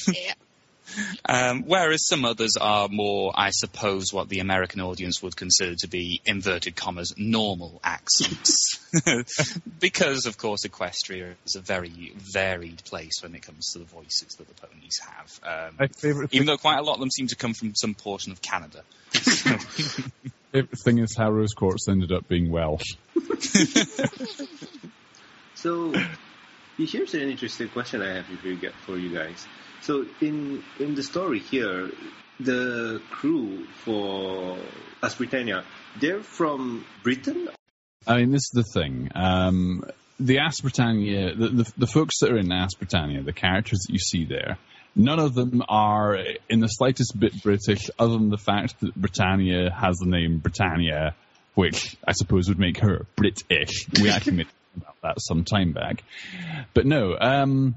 [SPEAKER 4] yeah.
[SPEAKER 2] Um, whereas some others are more, I suppose, what the American audience would consider to be inverted commas normal accents, because of course Equestria is a very varied place when it comes to the voices that the ponies have. Um,
[SPEAKER 1] My favourite thing,
[SPEAKER 2] even though quite a lot of them seem to come from some portion of Canada.
[SPEAKER 1] favourite thing is how Rose Quartz ended up being Welsh.
[SPEAKER 3] So, here's an interesting question I have for you, gu- for you guys. So, in in the story here, the crew for Ask Britannia, they're from Britain.
[SPEAKER 1] I mean, this is the thing. Um, the Britannia, the, the, the folks that are in Britannia, the characters that you see there, none of them are in the slightest bit British, other than the fact that Britannia has the name Britannia, which I suppose would make her British. We actually made about that some time back. But no, um,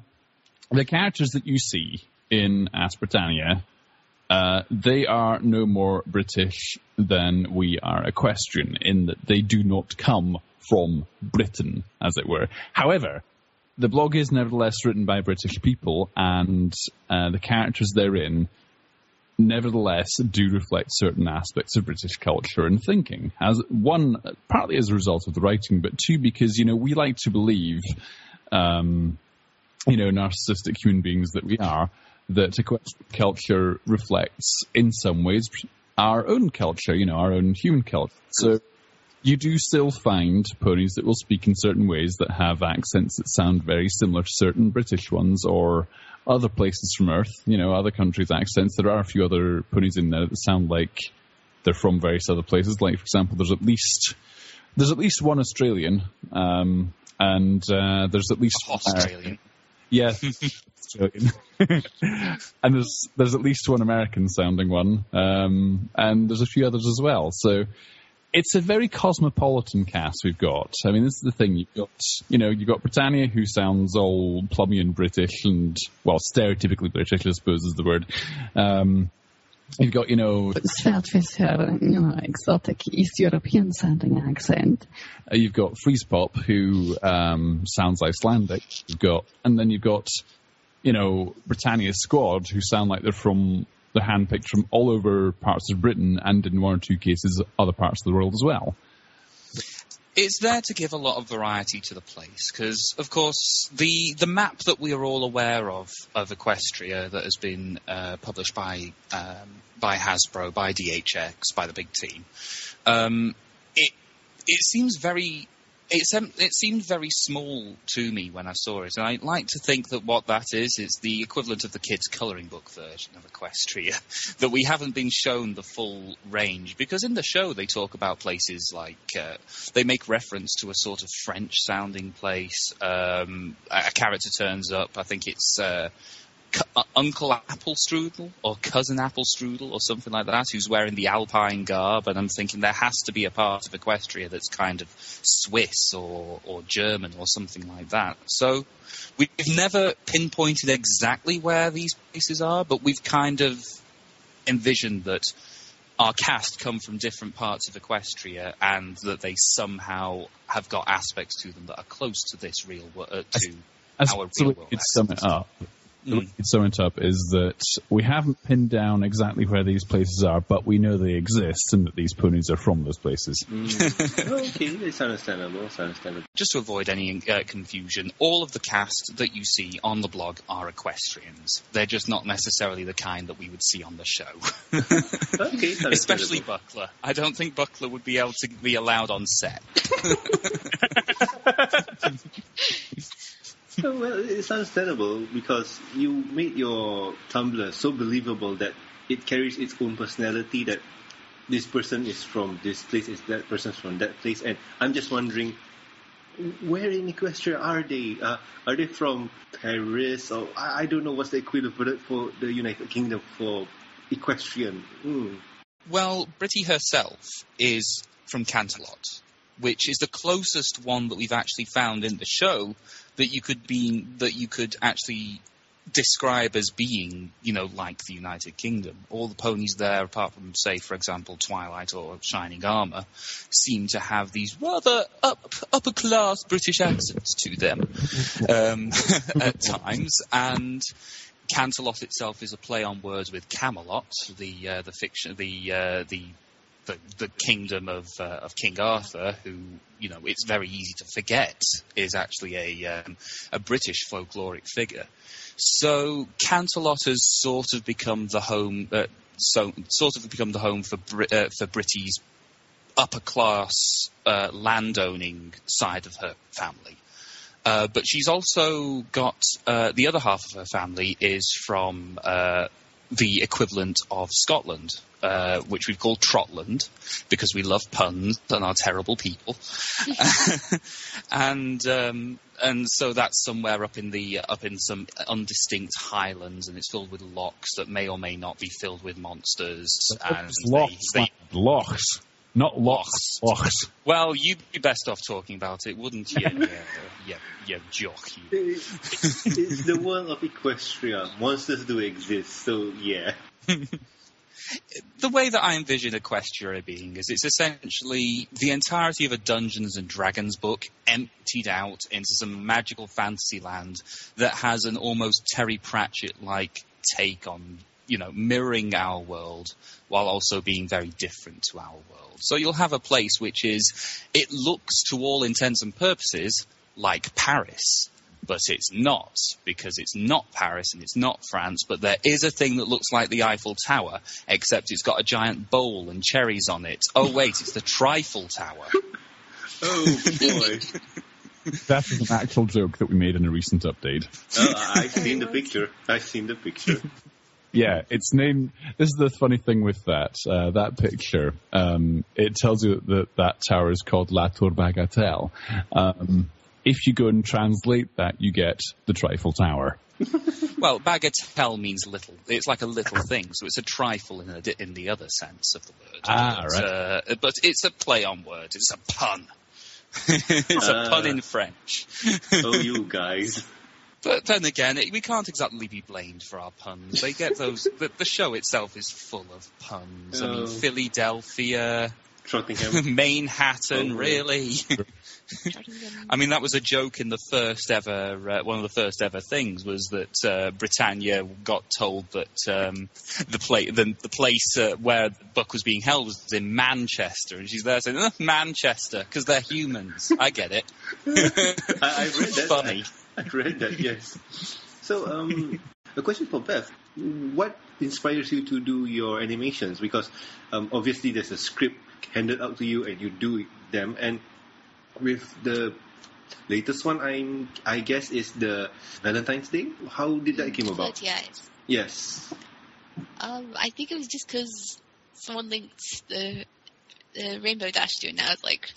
[SPEAKER 1] the characters that you see in Ask Britannia, uh, they are no more British than we are equestrian in that they do not come from Britain, as it were. However, the blog is nevertheless written by British people, and uh, the characters therein nevertheless do reflect certain aspects of British culture and thinking. As one, partly as a result of the writing, but two because you know we like to believe, um, you know, narcissistic human beings that we are, that equestrian culture reflects in some ways our own culture, you know, our own human culture. So you do still find ponies that will speak in certain ways that have accents that sound very similar to certain British ones or other places from Earth, you know, other countries' accents. There are a few other ponies in there that sound like they're from various other places. Like, for example, there's at least there's at least one Australian, um, and uh, there's at least
[SPEAKER 2] Australian.
[SPEAKER 1] yeah, Australian. and there's there's at least one American sounding one, um, and there's a few others as well. So it's a very cosmopolitan cast we've got. I mean, this is the thing. You've got, you know, you've got Britannia, who sounds all plummy and British and, well, stereotypically British, I suppose is the word. Um, you've got, you know,
[SPEAKER 5] Sveltfish her, you know, exotic East European sounding accent.
[SPEAKER 1] uh, you've got Freeze Pop, who um, sounds Icelandic. You've got, and then you've got, you know, Britannia's squad, who sound like they're from, they're handpicked from all over parts of Britain and in one or two cases other parts of the world as well.
[SPEAKER 2] It's there to give a lot of variety to the place because, of course, the the map that we are all aware of of Equestria that has been uh, published by um, by Hasbro, by DHX, by the big team, um, it it seems very. It, sem- it seemed very small to me when I saw it, and I like to think that what that is is the equivalent of the kids' colouring book version of Equestria. that we haven't been shown the full range because in the show they talk about places like uh, they make reference to a sort of French sounding place. Um, a a character turns up. I think it's uh, uh, Uncle Applestrudel or Cousin Applestrudel or something like that, who's wearing the Alpine garb. And I'm thinking there has to be a part of Equestria that's kind of Swiss or, or German or something like that. So we've never pinpointed exactly where these places are, but we've kind of envisioned that our cast come from different parts of Equestria and that they somehow have got aspects to them that are close to this real world, uh, to
[SPEAKER 1] I
[SPEAKER 2] our real world
[SPEAKER 1] you'd sum it up. The way
[SPEAKER 2] Mm.
[SPEAKER 1] you'd sum it up is that we haven't pinned down exactly where these places are, but we know they exist and that these ponies are from those places.
[SPEAKER 3] Mm. okay, it's understandable. It's understandable.
[SPEAKER 2] Just to avoid any uh, confusion, all of the cast that you see on the blog are equestrians. They're just not necessarily the kind that we would see on the show.
[SPEAKER 3] Okay,
[SPEAKER 2] Especially. Buckler. I don't think Buckler would be able to be allowed on set.
[SPEAKER 3] Oh, well, it's understandable because you made your Tumblr so believable that it carries its own personality. That this person is from this place, is that person from that place, and I'm just wondering, where in Equestria are they? Uh, are they from Paris or I, I don't know what's the equivalent for the United Kingdom for equestrian? Mm.
[SPEAKER 2] Well, Britty herself is from Canterlot, which is the closest one that we've actually found in the show that you could be that you could actually describe as being, you know, like the United Kingdom. All the ponies there, apart from, say, for example, Twilight or Shining Armour, seem to have these rather up, upper class British accents to them um, at times, and Canterlot itself is a play on words with Camelot, the uh, the fiction, the uh, the the, the kingdom of uh, of King Arthur, who you know it's very easy to forget is actually a um, a British folkloric figure. So Canterlot has sort of become the home, uh, so sort of become the home for Brit- uh, for Britty's upper class uh, landowning side of her family. Uh, but she's also got uh, the other half of her family is from uh, the equivalent of Scotland, uh, which we've called Trotland because we love puns and are terrible people. and um, and so that's somewhere up in the up in some undistinct highlands, and it's filled with lochs that may or may not be filled with monsters. And
[SPEAKER 1] It's
[SPEAKER 2] they- they-
[SPEAKER 1] lochs, not lochs, lochs.
[SPEAKER 2] well, you'd be best off talking about it, wouldn't you? yeah, yeah, yeah, jock. You.
[SPEAKER 3] it's the world of Equestria. Monsters do exist, so yeah.
[SPEAKER 2] the way that I envision Equestria being is it's essentially the entirety of a Dungeons and Dragons book emptied out into some magical fantasy land that has an almost Terry Pratchett like take on, you know, mirroring our world while also being very different to our world. So you'll have a place which is, it looks to all intents and purposes like Paris. But it's not, because it's not Paris and it's not France, but there is a thing that looks like the Eiffel Tower, except it's got a giant bowl and cherries on it. Oh wait, it's the Trifle Tower.
[SPEAKER 3] Oh boy.
[SPEAKER 1] That is an actual joke that we made in a recent update.
[SPEAKER 3] Oh, I- I've seen the picture. I've seen the picture.
[SPEAKER 1] Yeah, it's named. This is the funny thing with that uh, that picture. Um, it tells you that that tower is called La Tour Bagatelle. Um, if you go and translate that, you get the Trifle Tower.
[SPEAKER 2] Well, bagatelle means little. It's like a little thing, so it's a trifle in, a, in the other sense of the word.
[SPEAKER 1] Ah,
[SPEAKER 2] but,
[SPEAKER 1] right.
[SPEAKER 2] uh, but it's a play on words. It's a pun. it's a pun in French.
[SPEAKER 3] Oh, you guys.
[SPEAKER 2] But then again, it, we can't exactly be blamed for our puns. They get those. the, the show itself is full of puns. I mean,
[SPEAKER 3] Oh.
[SPEAKER 2] Fillydelphia,
[SPEAKER 3] Trottingham.
[SPEAKER 2] Manehattan,
[SPEAKER 3] Oh,
[SPEAKER 2] really. I mean, that was a joke in the first ever, uh, one of the first ever things was that uh, Britannia got told that um, the, pla- the, the place uh, where the book was being held was in Manchester, and she's there saying, "Oh, Manchester, because they're humans. I get it.
[SPEAKER 3] I, I read that.
[SPEAKER 2] Funny.
[SPEAKER 3] I, I read that, yes. So, um, a question for Beth. What inspires you to do your animations? Because um, obviously there's a script handed out to you and you do them. And with the latest one, I'm, I guess, is the Valentine's Day. How did that came about?
[SPEAKER 4] Eyes.
[SPEAKER 3] Yes.
[SPEAKER 4] Um, I think it was just because someone linked the the Rainbow Dash to it, and I was like,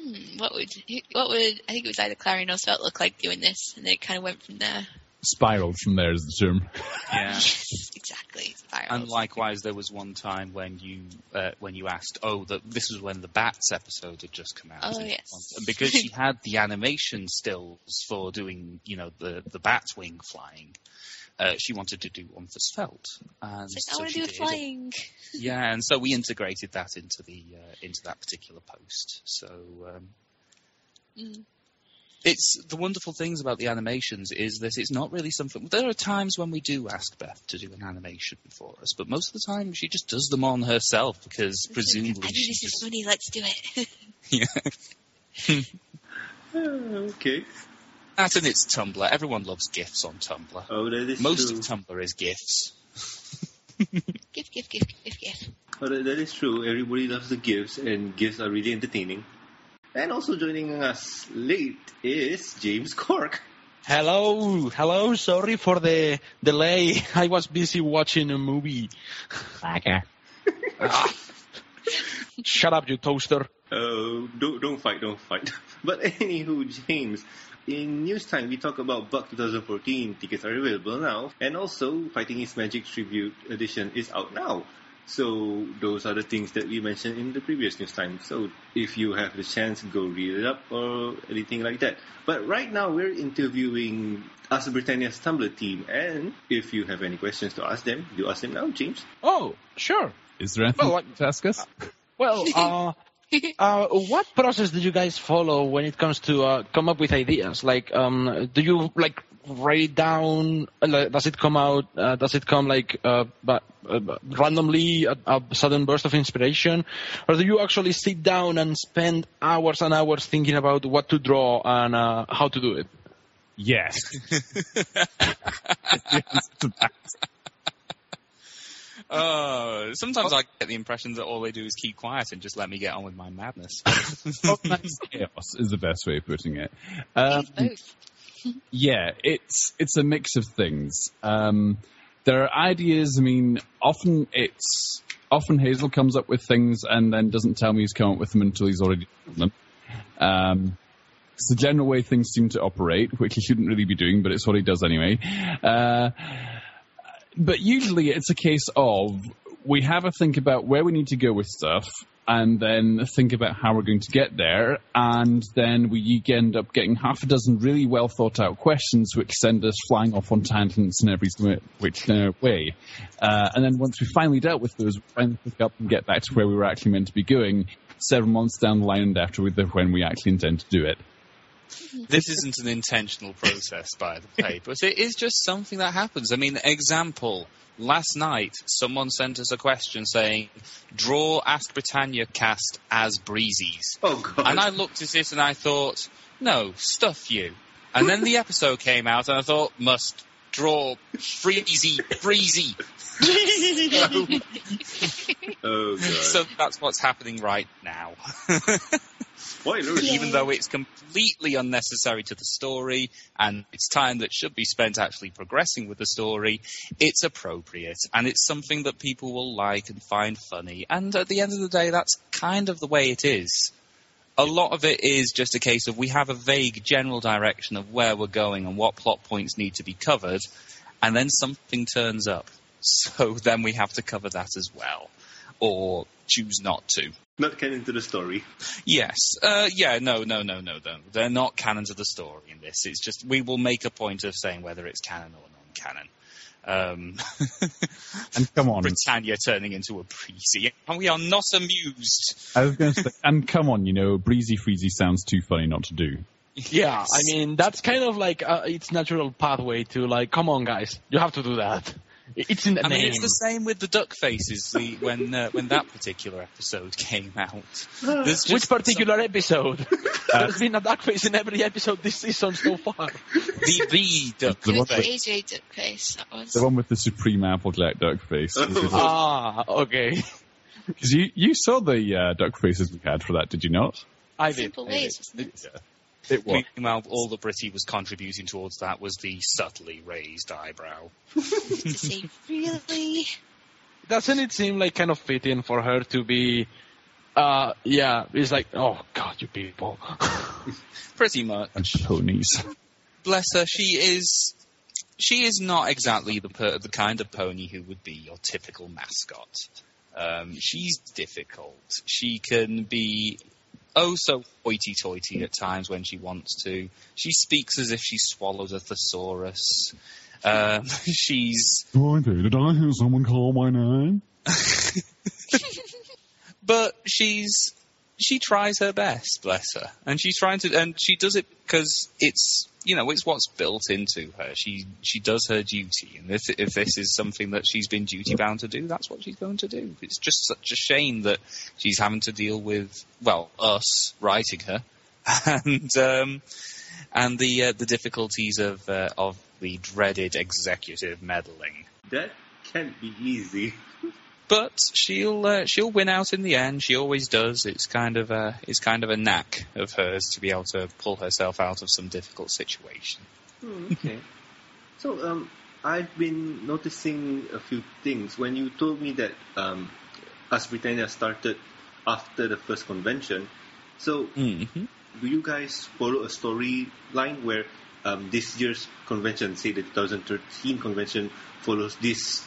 [SPEAKER 4] hmm, what would what would I think it was either Clarion or Svelte look like doing this, and then it kind of went from there.
[SPEAKER 1] Spiraled from there is the term.
[SPEAKER 2] Yeah.
[SPEAKER 4] Yes, exactly. Spirals.
[SPEAKER 2] And likewise, there was one time when you uh, when you asked, oh, the, this was when the Bats episode had just come out.
[SPEAKER 4] Oh, yes.
[SPEAKER 2] And because she had the animation stills for doing, you know, the the bat wing flying, uh, she wanted to do one for Svelte. And
[SPEAKER 4] It's like, I want to
[SPEAKER 2] she
[SPEAKER 4] do it
[SPEAKER 2] did.
[SPEAKER 4] flying.
[SPEAKER 2] Yeah, and so we integrated that into the uh, into that particular post. So. Um,
[SPEAKER 4] Mm.
[SPEAKER 2] it's the wonderful things about the animations is that it's not really something. There are times when we do ask Beth to do an animation for us, but most of the time she just does them on herself because
[SPEAKER 4] I
[SPEAKER 2] presumably
[SPEAKER 4] think
[SPEAKER 2] she
[SPEAKER 4] this is funny. Let's do it.
[SPEAKER 2] yeah.
[SPEAKER 3] Ah, okay.
[SPEAKER 2] That and it's Tumblr. Everyone loves GIFs on Tumblr.
[SPEAKER 3] Oh, that is
[SPEAKER 2] Most
[SPEAKER 3] true.
[SPEAKER 2] of Tumblr is GIFs.
[SPEAKER 4] gif, gif, gif, gif, gif.
[SPEAKER 3] Oh, that, that is true. Everybody loves the gifts, and gifts are really entertaining. And also joining us late is James Cork.
[SPEAKER 7] Hello, hello. Sorry for the delay. I was busy watching a movie.
[SPEAKER 6] Slacker.
[SPEAKER 7] Ah. Shut up, you toaster.
[SPEAKER 3] Oh, don't don't fight, don't fight. But anywho, James, in news time we talk about Buck 2014. Tickets are available now, and also Fighting Is Magic Tribute Edition is out now. So those are the things that we mentioned in the previous news time. So if you have the chance, go read it up or anything like that. But right now we're interviewing Ask Britannia's Tumblr team, and if you have any questions to ask them, do ask them now, James.
[SPEAKER 7] Oh, sure.
[SPEAKER 1] Is there anything
[SPEAKER 7] Well, I-
[SPEAKER 1] to ask us?
[SPEAKER 7] Well, uh, uh, what process do you guys follow when it comes to uh, come up with ideas? Like, um, do you like write down? uh, like, Does it come out? Uh, does it come like uh, but, uh, randomly a, a sudden burst of inspiration, or do you actually sit down and spend hours and hours thinking about what to draw and uh, how to do it?
[SPEAKER 1] Yes. The answer.
[SPEAKER 2] Oh, sometimes I get the impression that all they do is keep quiet and just let me get on with my madness.
[SPEAKER 1] Chaos is the best way of putting it. Um, yeah, it's it's a mix of things. Um, there are ideas. I mean, often it's often Hazel comes up with things and then doesn't tell me he's come up with them until he's already done them. Um, it's the general way things seem to operate, which he shouldn't really be doing, but it's what he does anyway. Uh, but usually it's a case of we have a think about where we need to go with stuff and then think about how we're going to get there. And then we end up getting half a dozen really well thought out questions which send us flying off on tangents in every which uh, way. Uh, and then once we finally dealt with those we finally pick up and get back to where we were actually meant to be going several months down the line and after when we actually intend to do it
[SPEAKER 2] This isn't an intentional process, by the way, but it is just something that happens. I mean, example. Last night, someone sent us a question saying, "Draw Ask Britannia cast as Breezies,"
[SPEAKER 3] Oh god.
[SPEAKER 2] and I looked at it and I thought, "No, stuff you." And then the episode came out, and I thought, "Must draw Freezy Breezy."
[SPEAKER 3] oh god.
[SPEAKER 2] so that's what's happening right now.
[SPEAKER 3] Spoiler.
[SPEAKER 4] Yeah.
[SPEAKER 2] even though it's completely unnecessary to the story and it's time that should be spent actually progressing with the story, it's appropriate and it's something that people will like and find funny. And at the end of the day, that's kind of the way it is. A lot of it is just a case of we have a vague general direction of where we're going and what plot points need to be covered, and then something turns up. So then we have to cover that as well. Or choose not to.
[SPEAKER 3] Not canon to the story.
[SPEAKER 2] Yes. Uh, yeah. No. No. No. No. No. They're not canon to the story in this. It's just we will make a point of saying whether it's canon or non-canon. Um,
[SPEAKER 1] and come on
[SPEAKER 2] Britannia turning into a breezy, and we are not amused.
[SPEAKER 1] I was going to say, and come on, you know, breezy freezy sounds too funny not to do.
[SPEAKER 7] Yeah, I mean that's kind of like uh, its natural pathway to like, come on, guys, you have to do that. I- It's in the
[SPEAKER 2] I
[SPEAKER 7] name.
[SPEAKER 2] mean, it's the same with the duck faces. The, when uh, when that particular episode came out, there's just
[SPEAKER 7] Which particular episode? There's been a duck face in every episode this season so far.
[SPEAKER 2] the the duck
[SPEAKER 1] The
[SPEAKER 4] It
[SPEAKER 1] one
[SPEAKER 4] was
[SPEAKER 1] with-
[SPEAKER 2] face.
[SPEAKER 4] AJ Duckface, that was.
[SPEAKER 1] The one with the supreme applejack duck face.
[SPEAKER 7] ah, okay.
[SPEAKER 1] Because you, you saw the uh, duck faces we had for that, did you not?
[SPEAKER 7] I did.
[SPEAKER 4] Simple
[SPEAKER 7] I
[SPEAKER 4] ways,
[SPEAKER 7] did.
[SPEAKER 4] wasn't it?
[SPEAKER 1] It was.
[SPEAKER 2] Meanwhile, all the Britty was contributing towards that was the subtly raised eyebrow.
[SPEAKER 4] Say, really?
[SPEAKER 7] Doesn't it seem like kind of fitting for her to be? Uh, yeah, it's like, oh god, you people.
[SPEAKER 2] Pretty much.
[SPEAKER 1] And ponies.
[SPEAKER 2] bless her, she is she is not exactly the per, the kind of pony who would be your typical mascot. Um, she's difficult. She can be oh so hoity-toity at times when she wants to. She speaks as if she swallowed a thesaurus. Um, she's
[SPEAKER 1] Dorothy, did I hear someone call my name?
[SPEAKER 2] but she's she tries her best, bless her, and she's trying to, and she does it because it's you know it's what's built into her. She she does her duty, and if if this is something that she's been duty bound to do, that's what she's going to do. It's just such a shame that she's having to deal with well us writing her, and um, and the uh, the difficulties of uh, of the dreaded executive meddling.
[SPEAKER 3] That can't be easy.
[SPEAKER 2] But she'll uh, she'll win out in the end. She always does. It's kind of a it's kind of a knack of hers to be able to pull herself out of some difficult situation.
[SPEAKER 3] Hmm, okay. so um, I've been noticing a few things. When you told me that um, Ask Britannia started after the first convention, so
[SPEAKER 2] Mm-hmm.
[SPEAKER 3] do you guys follow a storyline where um, this year's convention, say the 2013 convention, follows this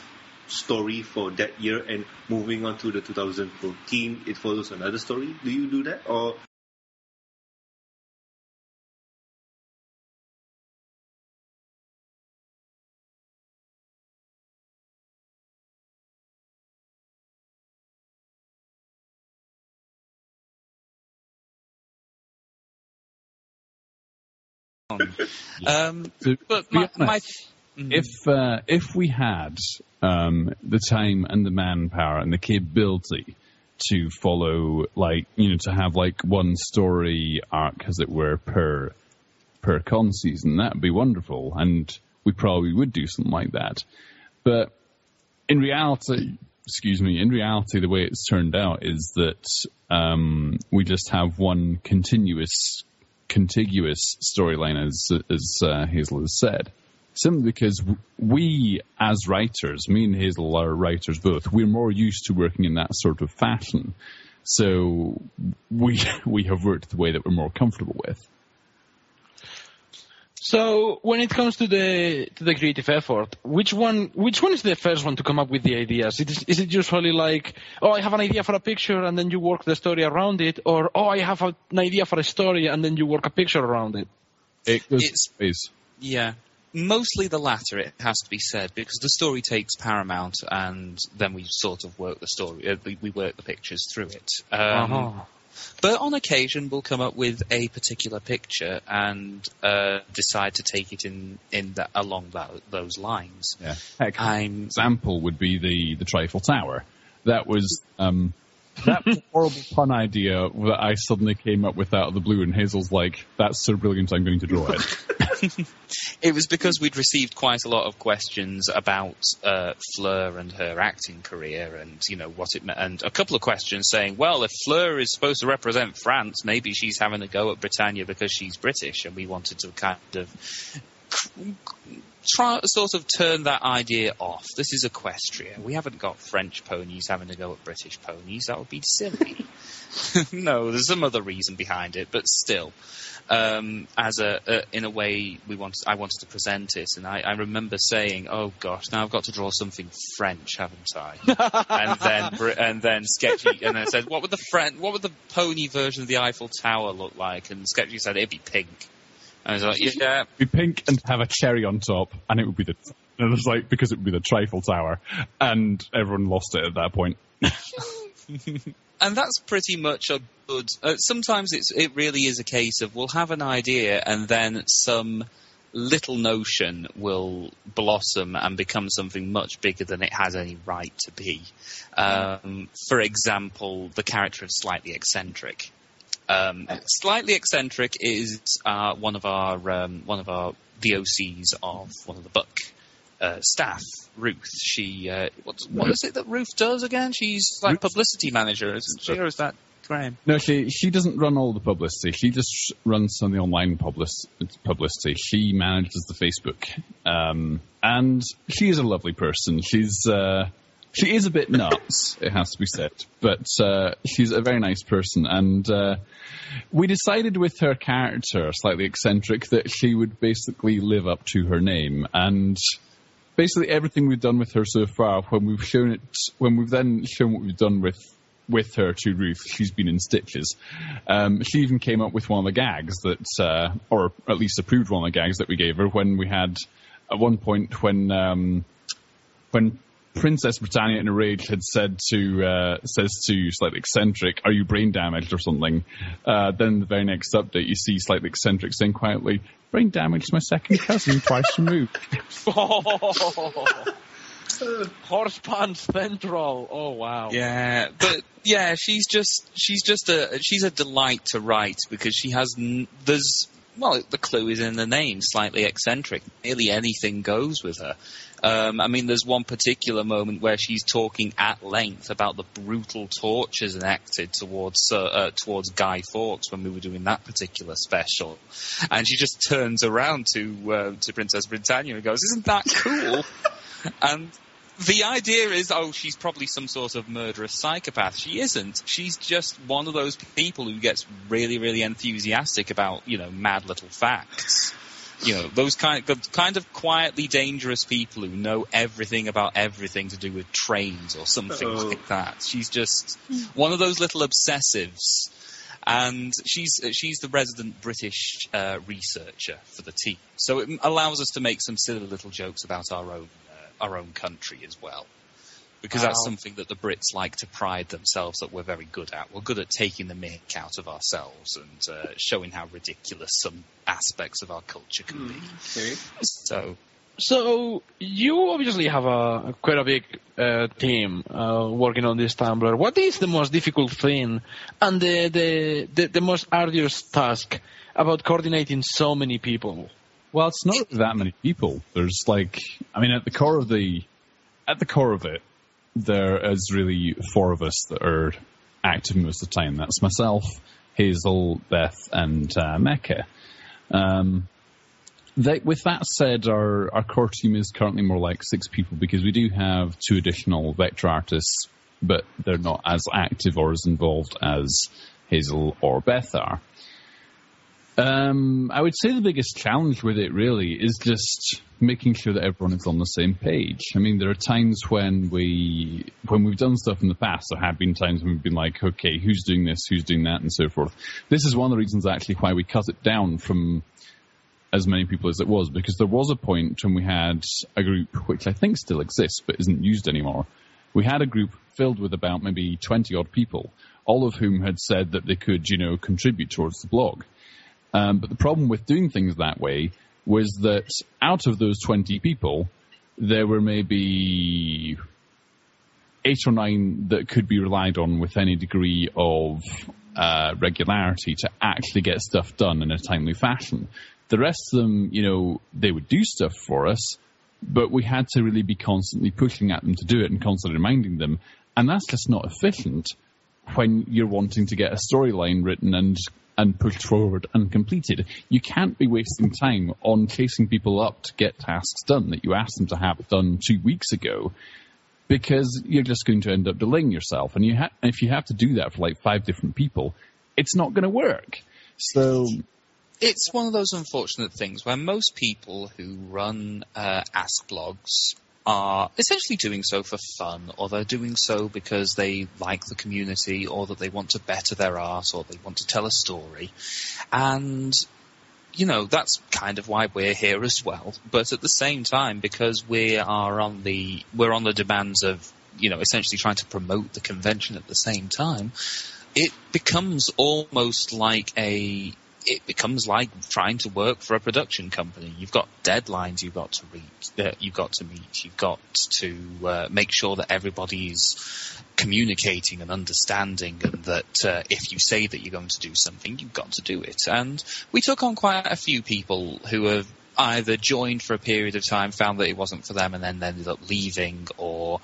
[SPEAKER 3] story for that year, and moving on to the 2014, it follows another story? Do you do that, or
[SPEAKER 2] Um, but my, my Mhm.
[SPEAKER 1] if uh, if we had um, the time and the manpower and the capability to follow like you know to have like one story arc as it were per per con season that would be wonderful and we probably would do something like that but in reality excuse me in reality the way it's turned out is that um, we just have one continuous contiguous storyline as as uh, Hazel has said simply because we, as writers, me and Hazel are writers both, we're more used to working in that sort of fashion. So we we have worked the way that we're more comfortable with.
[SPEAKER 7] So when it comes to the to the creative effort, which one which one is the first one to come up with the ideas? It is, is it usually like, oh, I have an idea for a picture and then you work the story around it, or oh, I have a, an idea for a story and then you work a picture around it?
[SPEAKER 1] It goes
[SPEAKER 2] It's-
[SPEAKER 1] ways.
[SPEAKER 2] Yeah. Mostly the latter, it has to be said, because the story takes paramount, and then we sort of work the story, uh, we, we work the pictures through it. Um,
[SPEAKER 7] Uh-huh.
[SPEAKER 2] But on occasion, we'll come up with a particular picture and uh, decide to take it in in that, along that, those lines.
[SPEAKER 1] Yeah. Heck,
[SPEAKER 2] I'm
[SPEAKER 1] example would be the the Trifle Tower. That was um, that horrible pun idea that I suddenly came up with out of the blue, and Hazel's like, "That's so brilliant, I'm going to draw it."
[SPEAKER 2] It was because we'd received quite a lot of questions about uh, Fleur and her acting career, and you know what it meant, and a couple of questions saying, "Well, if Fleur is supposed to represent France, maybe she's having a go at Britannia because she's British," and we wanted to kind of try sort of turn that idea off. This is Equestria. We haven't got French ponies having to go at British ponies. That would be silly. no, there's some other reason behind it, but still um, as a, a in a way we wanted I wanted to present it, and I, I remember saying, "Oh gosh, now I've got to draw something French, haven't I?" and then and then Sketchy and then said, "What would the French, what would the pony version of the Eiffel Tower look like?" And Sketchy said, "It'd be pink." And I was like, "Yeah,
[SPEAKER 1] be pink and have a cherry on top, and it would be the. And it was like because it would be the Trifle Tower, and everyone lost it at that point.
[SPEAKER 2] and that's pretty much a good. Uh, sometimes it's it really is a case of we'll have an idea and then some little notion will blossom and become something much bigger than it has any right to be. Um, for example, the character of slightly eccentric. Um, slightly eccentric is uh, one of our um, one of our VOCs of one of the Buck uh, staff, Ruth. She uh, what's, what is it that Ruth does again? She's like
[SPEAKER 1] Ruth-
[SPEAKER 2] publicity manager, isn't she? Or is that Graham?
[SPEAKER 1] No, she she doesn't run all the publicity. She just runs some of the online public, publicity. She manages the Facebook, um, and she is a lovely person. She's uh, she is a bit nuts, it has to be said, but uh, she's a very nice person. And uh, we decided with her character, slightly eccentric, that she would basically live up to her name and. Basically, everything we've done with her so far, when we've shown it, when we've then shown what we've done with with her to Ruth. She's been in stitches. Um, she even came up with one of the gags that, uh, or at least approved one of the gags that we gave her when we had, at one point when um, when Princess Britannia in a rage had said to uh, says to slightly eccentric, "Are you brain damaged or something?" Uh, then the very next update, you see slightly eccentric saying quietly, "Brain damage is my second cousin, twice removed."
[SPEAKER 7] Horse pants central. Oh wow.
[SPEAKER 2] Yeah, but yeah, she's just she's just a she's a delight to write because she has n- there's well the clue is in the name, slightly eccentric. Nearly anything goes with her. Um, I mean, there's one particular moment where she's talking at length about the brutal tortures enacted towards uh, uh, towards Guy Fawkes when we were doing that particular special, and she just turns around to uh, to Princess Britannia and goes, "Isn't that cool?" and the idea is, oh, she's probably some sort of murderous psychopath. She isn't. She's just one of those people who gets really, really enthusiastic about, you know, mad little facts. You know, those kind of, kind of quietly dangerous people who know everything about everything to do with trains or something
[SPEAKER 3] Uh-oh.
[SPEAKER 2] like that. She's just one of those little obsessives. And she's she's the resident British uh, researcher for the team, so it allows us to make some silly little jokes about our own uh, our own country as well, because that's something that the Brits like to pride themselves that we're very good at. We're good at taking the mick out of ourselves and uh, showing how ridiculous some aspects of our culture can be.
[SPEAKER 3] Okay.
[SPEAKER 2] So
[SPEAKER 7] So you obviously have a quite a big uh, team uh, working on this Tumblr. What is the most difficult thing and the, the the the most arduous task about coordinating so many people?
[SPEAKER 1] Well, it's not that many people. There's like, I mean, at the core of the, at the core of it, there is really four of us that are active most of the time. That's myself, Hazel, Beth, and uh, Mecca. Um, with that said, our, our core team is currently more like six people because we do have two additional vector artists, but they're not as active or as involved as Hazel or Beth are. Um, I would say the biggest challenge with it really is just making sure that everyone is on the same page. I mean, there are times when we, when we've done stuff in the past, there have been times when we've been like, okay, who's doing this, who's doing that, and so forth. This is one of the reasons actually why we cut it down from as many people as it was, because there was a point when we had a group, which I think still exists but isn't used anymore. We had a group filled with about maybe 20 odd people, all of whom had said that they could, you know, contribute towards the blog. Um, but the problem with doing things that way was that out of those 20 people, there were maybe eight or nine that could be relied on with any degree of uh, regularity to actually get stuff done in a timely fashion. The rest of them, you know, they would do stuff for us, but we had to really be constantly pushing at them to do it and constantly reminding them. And that's just not efficient when you're wanting to get a storyline written and and pushed forward and completed. You can't be wasting time on chasing people up to get tasks done that you asked them to have done two weeks ago because you're just going to end up delaying yourself. And you ha- if you have to do that for like five different people, it's not going to work. So
[SPEAKER 2] it's one of those unfortunate things where most people who run uh, Ask blogs are essentially doing so for fun, or they're doing so because they like the community, or that they want to better their art, or they want to tell a story. And, you know, that's kind of why we're here as well. But at the same time, because we are on the, we're on the demands of, you know, essentially trying to promote the convention at the same time, it becomes almost like a it becomes like trying to work for a production company. You've got deadlines you've got to reach, uh, you've got to meet. You've got to uh, make sure that everybody's communicating and understanding, and that uh, if you say that you're going to do something, you've got to do it. And we took on quite a few people who have either joined for a period of time, found that it wasn't for them, and then ended up leaving, or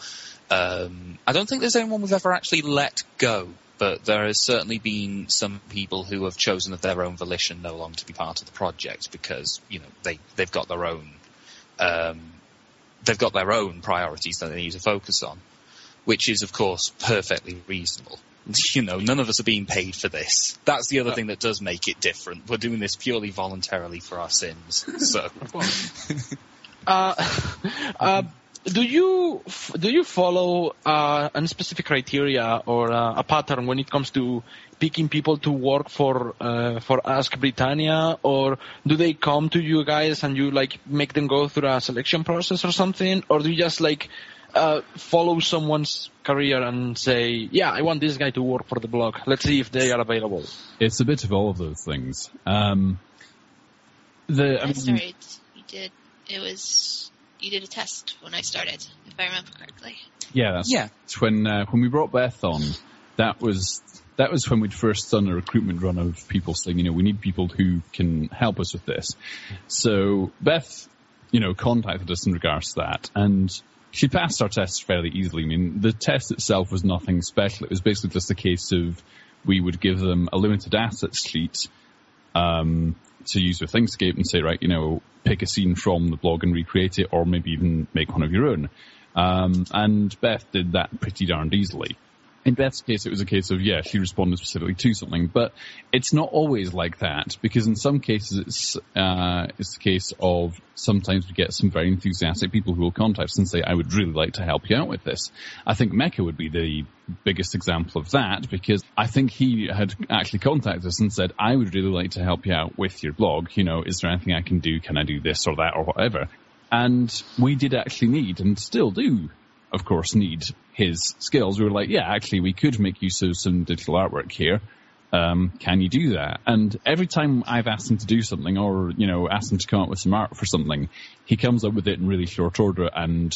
[SPEAKER 2] um, I don't think there's anyone we've ever actually let go but there has certainly been some people who have chosen of their own volition no longer to be part of the project because you know they they've got their own um, they've got their own priorities that they need to focus on, which is of course perfectly reasonable. You know, none of us are being paid for this. That's the other thing that does make it different. We're doing this purely voluntarily for our sins. So,
[SPEAKER 7] uh, uh, do you do you follow uh, a specific criteria or uh, a pattern when it comes to picking people to work for uh, for Ask Britannia, or do they come to you guys and you like make them go through a selection process or something, or do you just like uh, follow someone's career and say, yeah, I want this guy to work for the blog. Let's see if they are available.
[SPEAKER 1] It's a bit of all of those things. Um, the I
[SPEAKER 4] That's
[SPEAKER 1] mean,
[SPEAKER 4] right. You did. It was. You did a test when I started, if I remember correctly.
[SPEAKER 1] Yeah, that's
[SPEAKER 2] Yeah.
[SPEAKER 1] it's when uh, when we brought Beth on, that was that was when we'd first done a recruitment run of people saying, you know, we need people who can help us with this. So Beth, you know, contacted us in regards to that, and she passed our tests fairly easily. I mean, the test itself was nothing special. It was basically just a case of we would give them a limited assets sheet um, to use with Inkscape and say, right, you know, pick a scene from the blog and recreate it, or maybe even make one of your own. Um, and Beth did that pretty darned easily. In Beth's case, it was a case of, yeah, she responded specifically to something, but it's not always like that, because in some cases it's, uh, it's the case of sometimes we get some very enthusiastic people who will contact us and say, I would really like to help you out with this. I think Mecca would be the biggest example of that, because I think he had actually contacted us and said, I would really like to help you out with your blog. You know, is there anything I can do? Can I do this or that or whatever? And we did actually need, and still do, of course, need his skills. We were like, yeah, actually, we could make use of some digital artwork here. Um, can you do that? And every time I've asked him to do something or, you know, asked him to come up with some art for something, he comes up with it in really short order and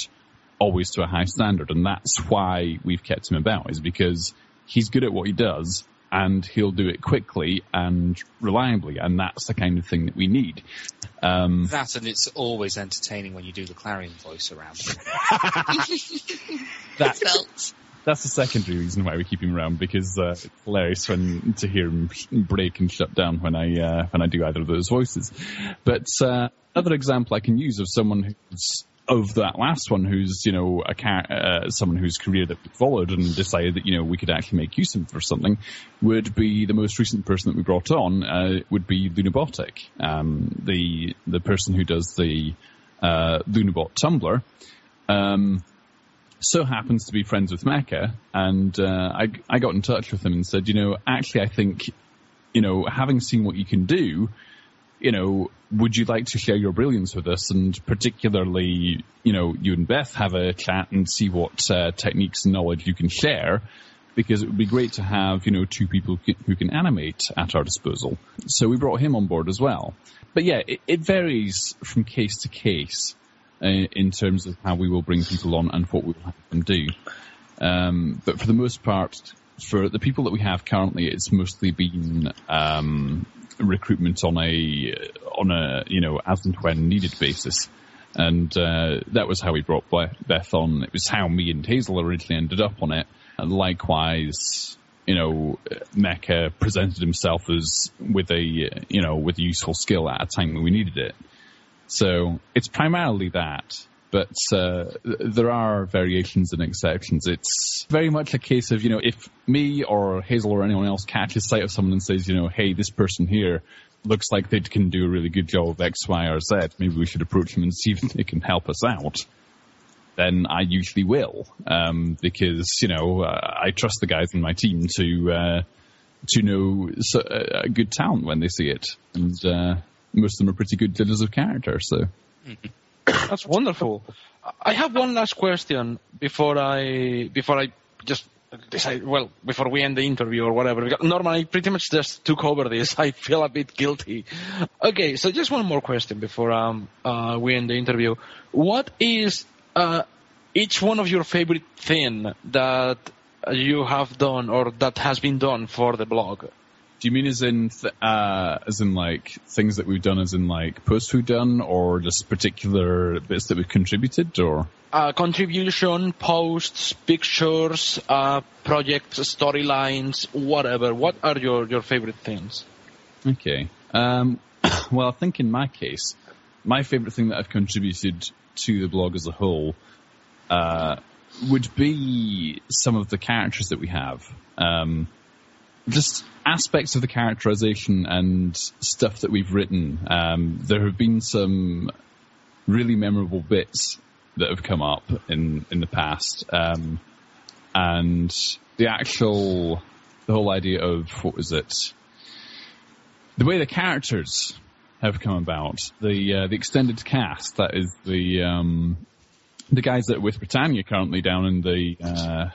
[SPEAKER 1] always to a high standard. And that's why we've kept him about is because he's good at what he does and he'll do it quickly and reliably. And that's the kind of thing that we need. Um,
[SPEAKER 2] that and it's always entertaining when you do the clarion voice around.
[SPEAKER 1] that,
[SPEAKER 4] Felt.
[SPEAKER 1] that's the secondary reason why we keep him around because uh, it's hilarious when to hear him break and shut down when I uh, when I do either of those voices. But uh, another example I can use of someone who's of that last one, who's you know a car- uh, someone whose career that we followed and decided that you know we could actually make use of him for something, would be the most recent person that we brought on uh, would be Lunabotic, um, the the person who does the uh, Lunabot Tumblr. Um, so happens to be friends with Mecca, and uh, I I got in touch with him and said, you know, actually I think, you know, having seen what you can do, you know, would you like to share your brilliance with us? And particularly, you know, you and Beth have a chat and see what uh, techniques and knowledge you can share. Because it would be great to have, you know, two people who can animate at our disposal. So we brought him on board as well. But yeah, it, it varies from case to case uh, in terms of how we will bring people on and what we will have them do. Um, but for the most part, for the people that we have currently, it's mostly been um, recruitment on a on a you know as and when needed basis, and uh, that was how we brought Beth on. It was how me and Hazel originally ended up on it, and likewise. You know, Mecca presented himself as with a you know with a useful skill at a time when we needed it. So it's primarily that but uh, there are variations and exceptions. It's very much a case of, you know, if me or Hazel or anyone else catches sight of someone and says, you know, hey, this person here looks like they can do a really good job of X, Y, or Z, maybe we should approach them and see if they can help us out. Then I usually will, um, because you know uh, I trust the guys in my team to uh, to know uh, a good talent when they see it, and uh, most of them are pretty good judges of character. So.
[SPEAKER 2] Mm-hmm.
[SPEAKER 7] That's wonderful. I have one last question before I before I just decide. Well, before we end the interview or whatever. Normally, I pretty much just took over this. I feel a bit guilty. Okay, so just one more question before um uh, we end the interview. What is uh, each one of your favorite thing that you have done or that has been done for the blog?
[SPEAKER 1] Do you mean as in, th- uh, as in like things that we've done, as in like posts we've done, or just particular bits that we've contributed, or?
[SPEAKER 7] Uh, contribution, posts, pictures, uh, projects, storylines, whatever. What are your, your favorite things?
[SPEAKER 1] Okay. Um, well, I think in my case, my favorite thing that I've contributed to the blog as a whole, uh, would be some of the characters that we have. Um, just aspects of the characterization and stuff that we've written. Um, there have been some really memorable bits that have come up in in the past, um, and the actual the whole idea of what was it, the way the characters have come about, the uh, the extended cast that is the um, the guys that are with Britannia currently down in the uh,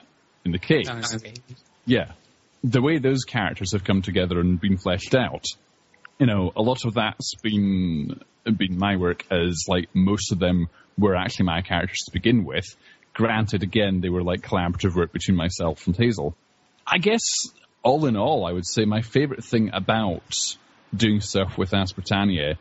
[SPEAKER 1] in the cave. Yeah, the way those characters have come together and been fleshed out, you know, a lot of that's been been my work as like most of them were actually my characters to begin with. Granted, again, they were like collaborative work between myself and Hazel. I guess all in all, I would say my favorite thing about doing stuff with Ask Britannia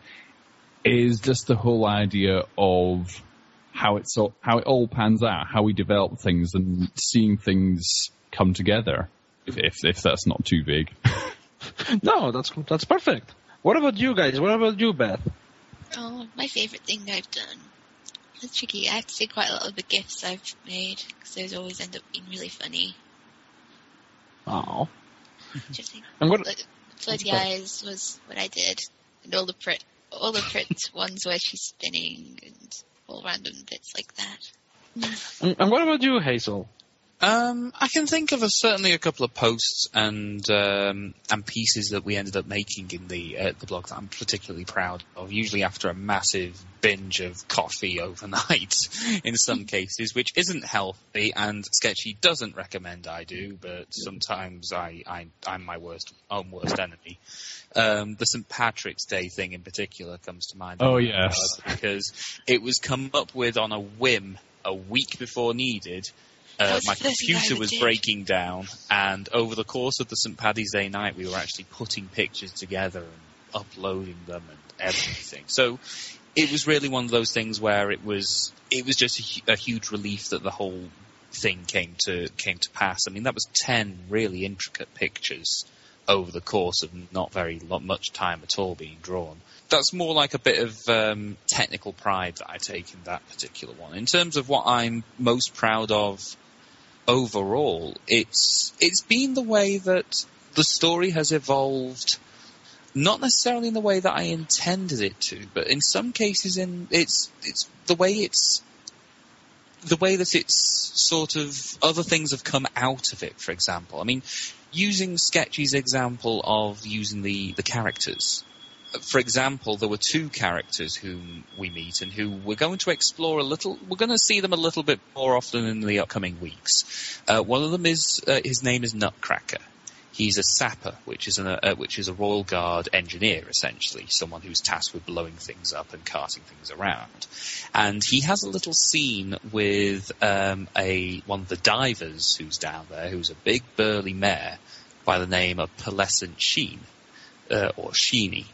[SPEAKER 1] is just the whole idea of how it's all, how it all pans out, how we develop things and seeing things come together if, if, if that's not too big.
[SPEAKER 7] no, that's that's perfect. What about you guys? What about you, Beth?
[SPEAKER 4] Oh, my favorite thing I've done. That's tricky. I have to say quite a lot of the GIFs I've made because those always end up being really funny.
[SPEAKER 7] Oh.
[SPEAKER 4] Just think,
[SPEAKER 7] And what?
[SPEAKER 4] like, Floaty Eyes was what I did, and all the print, all the print ones where she's spinning and all random bits like that.
[SPEAKER 7] And, and what about you, Hazel?
[SPEAKER 2] Um, I can think of a, certainly a couple of posts and um, and pieces that we ended up making in the uh, the blog that I'm particularly proud of. Usually after a massive binge of coffee overnight, in some cases, which isn't healthy and Sketchy doesn't recommend I do, but sometimes I, I I'm my worst own worst enemy. Um, the St Patrick's Day thing in particular comes to mind.
[SPEAKER 1] Oh, yes.
[SPEAKER 2] because it was come up with on a whim a week before needed. Uh, my
[SPEAKER 4] the first thing I
[SPEAKER 2] computer was
[SPEAKER 4] did.
[SPEAKER 2] breaking down, and over the course of the St. Paddy's Day night, we were actually putting pictures together and uploading them and everything. So it was really one of those things where it was it was just a, a huge relief that the whole thing came to came to pass. I mean, that was ten really intricate pictures over the course of not very lo- much time at all being drawn. That's more like a bit of um, technical pride that I take in that particular one. In terms of what I'm most proud of overall, it's it's been the way that the story has evolved. Not necessarily in the way that I intended it to, but in some cases, in it's it's the way it's the way that it's sort of other things have come out of it. For example, I mean, using Sketchy's example of using the the characters. For example, there were two characters whom we meet and who we're going to explore a little. We're going to see them a little bit more often in the upcoming weeks. Uh, one of them is uh, his name is Nutcracker. He's a sapper, which is an, uh, which is a Royal Guard engineer, essentially, someone who's tasked with blowing things up and carting things around. And he has a little scene with um, a one of the divers who's down there, who's a big burly mare by the name of Pearlescent Sheen, uh, or Sheeny.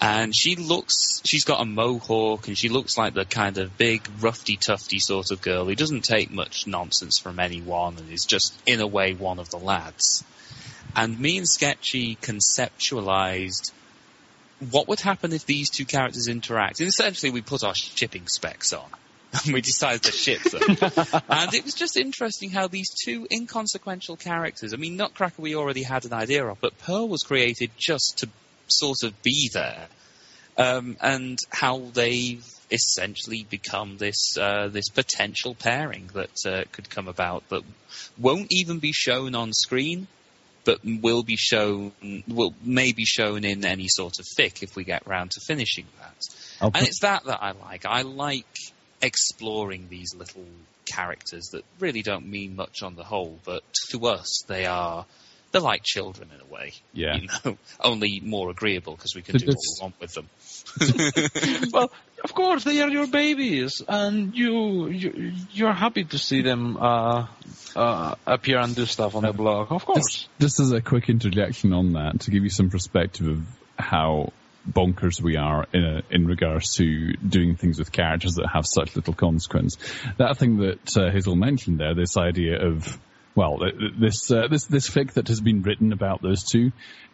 [SPEAKER 2] And she looks, she's got a mohawk and she looks like the kind of big, roughy, tufty sort of girl who doesn't take much nonsense from anyone and is just, in a way, one of the lads. And me and Sketchy conceptualized what would happen if these two characters interact. And essentially, we put our shipping specs on. And we decided to ship them. and it was just interesting how these two inconsequential characters, I mean, Nutcracker we already had an idea of, but Pearl was created just to sort of be there. Um, and how they've essentially become this uh, this potential pairing that uh, could come about that won't even be shown on screen, but will be shown will may be shown in any sort of fic if we get round to finishing that. And it's that that I like. I like exploring these little characters that really don't mean much on the whole, but to us they are they're like children in a way.
[SPEAKER 1] Yeah.
[SPEAKER 2] You know, only more agreeable because we can do what we want with them.
[SPEAKER 7] well, of course they are your babies, and you, you you're happy to see them uh, uh, appear and do stuff on the blog. Of course.
[SPEAKER 1] Just, just as a quick interjection on that, to give you some perspective of how bonkers we are in, a, in regards to doing things with characters that have such little consequence. That thing that uh, Hazel mentioned there, this idea of, well, th- th- this, uh, this, this fic that has been written about those two,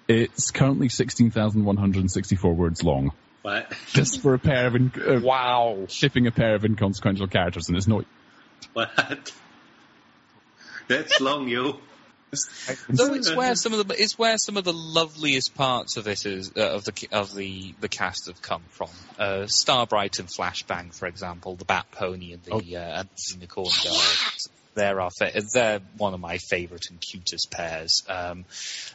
[SPEAKER 1] it's currently 16,164 words long.
[SPEAKER 3] What?
[SPEAKER 1] Just for a pair of, in- uh,
[SPEAKER 7] Wow.
[SPEAKER 1] shipping a pair of inconsequential characters, and it's not
[SPEAKER 3] What? That's long, yo.
[SPEAKER 2] So it's where some of the it's where some of the loveliest parts of it is uh, of the of the the cast have come from. Uh, Starbright and Flashbang, for example, the Bat Pony and the uh, and the Unicorn Girl. They're our fa- they're one of my favourite and cutest pairs. Um,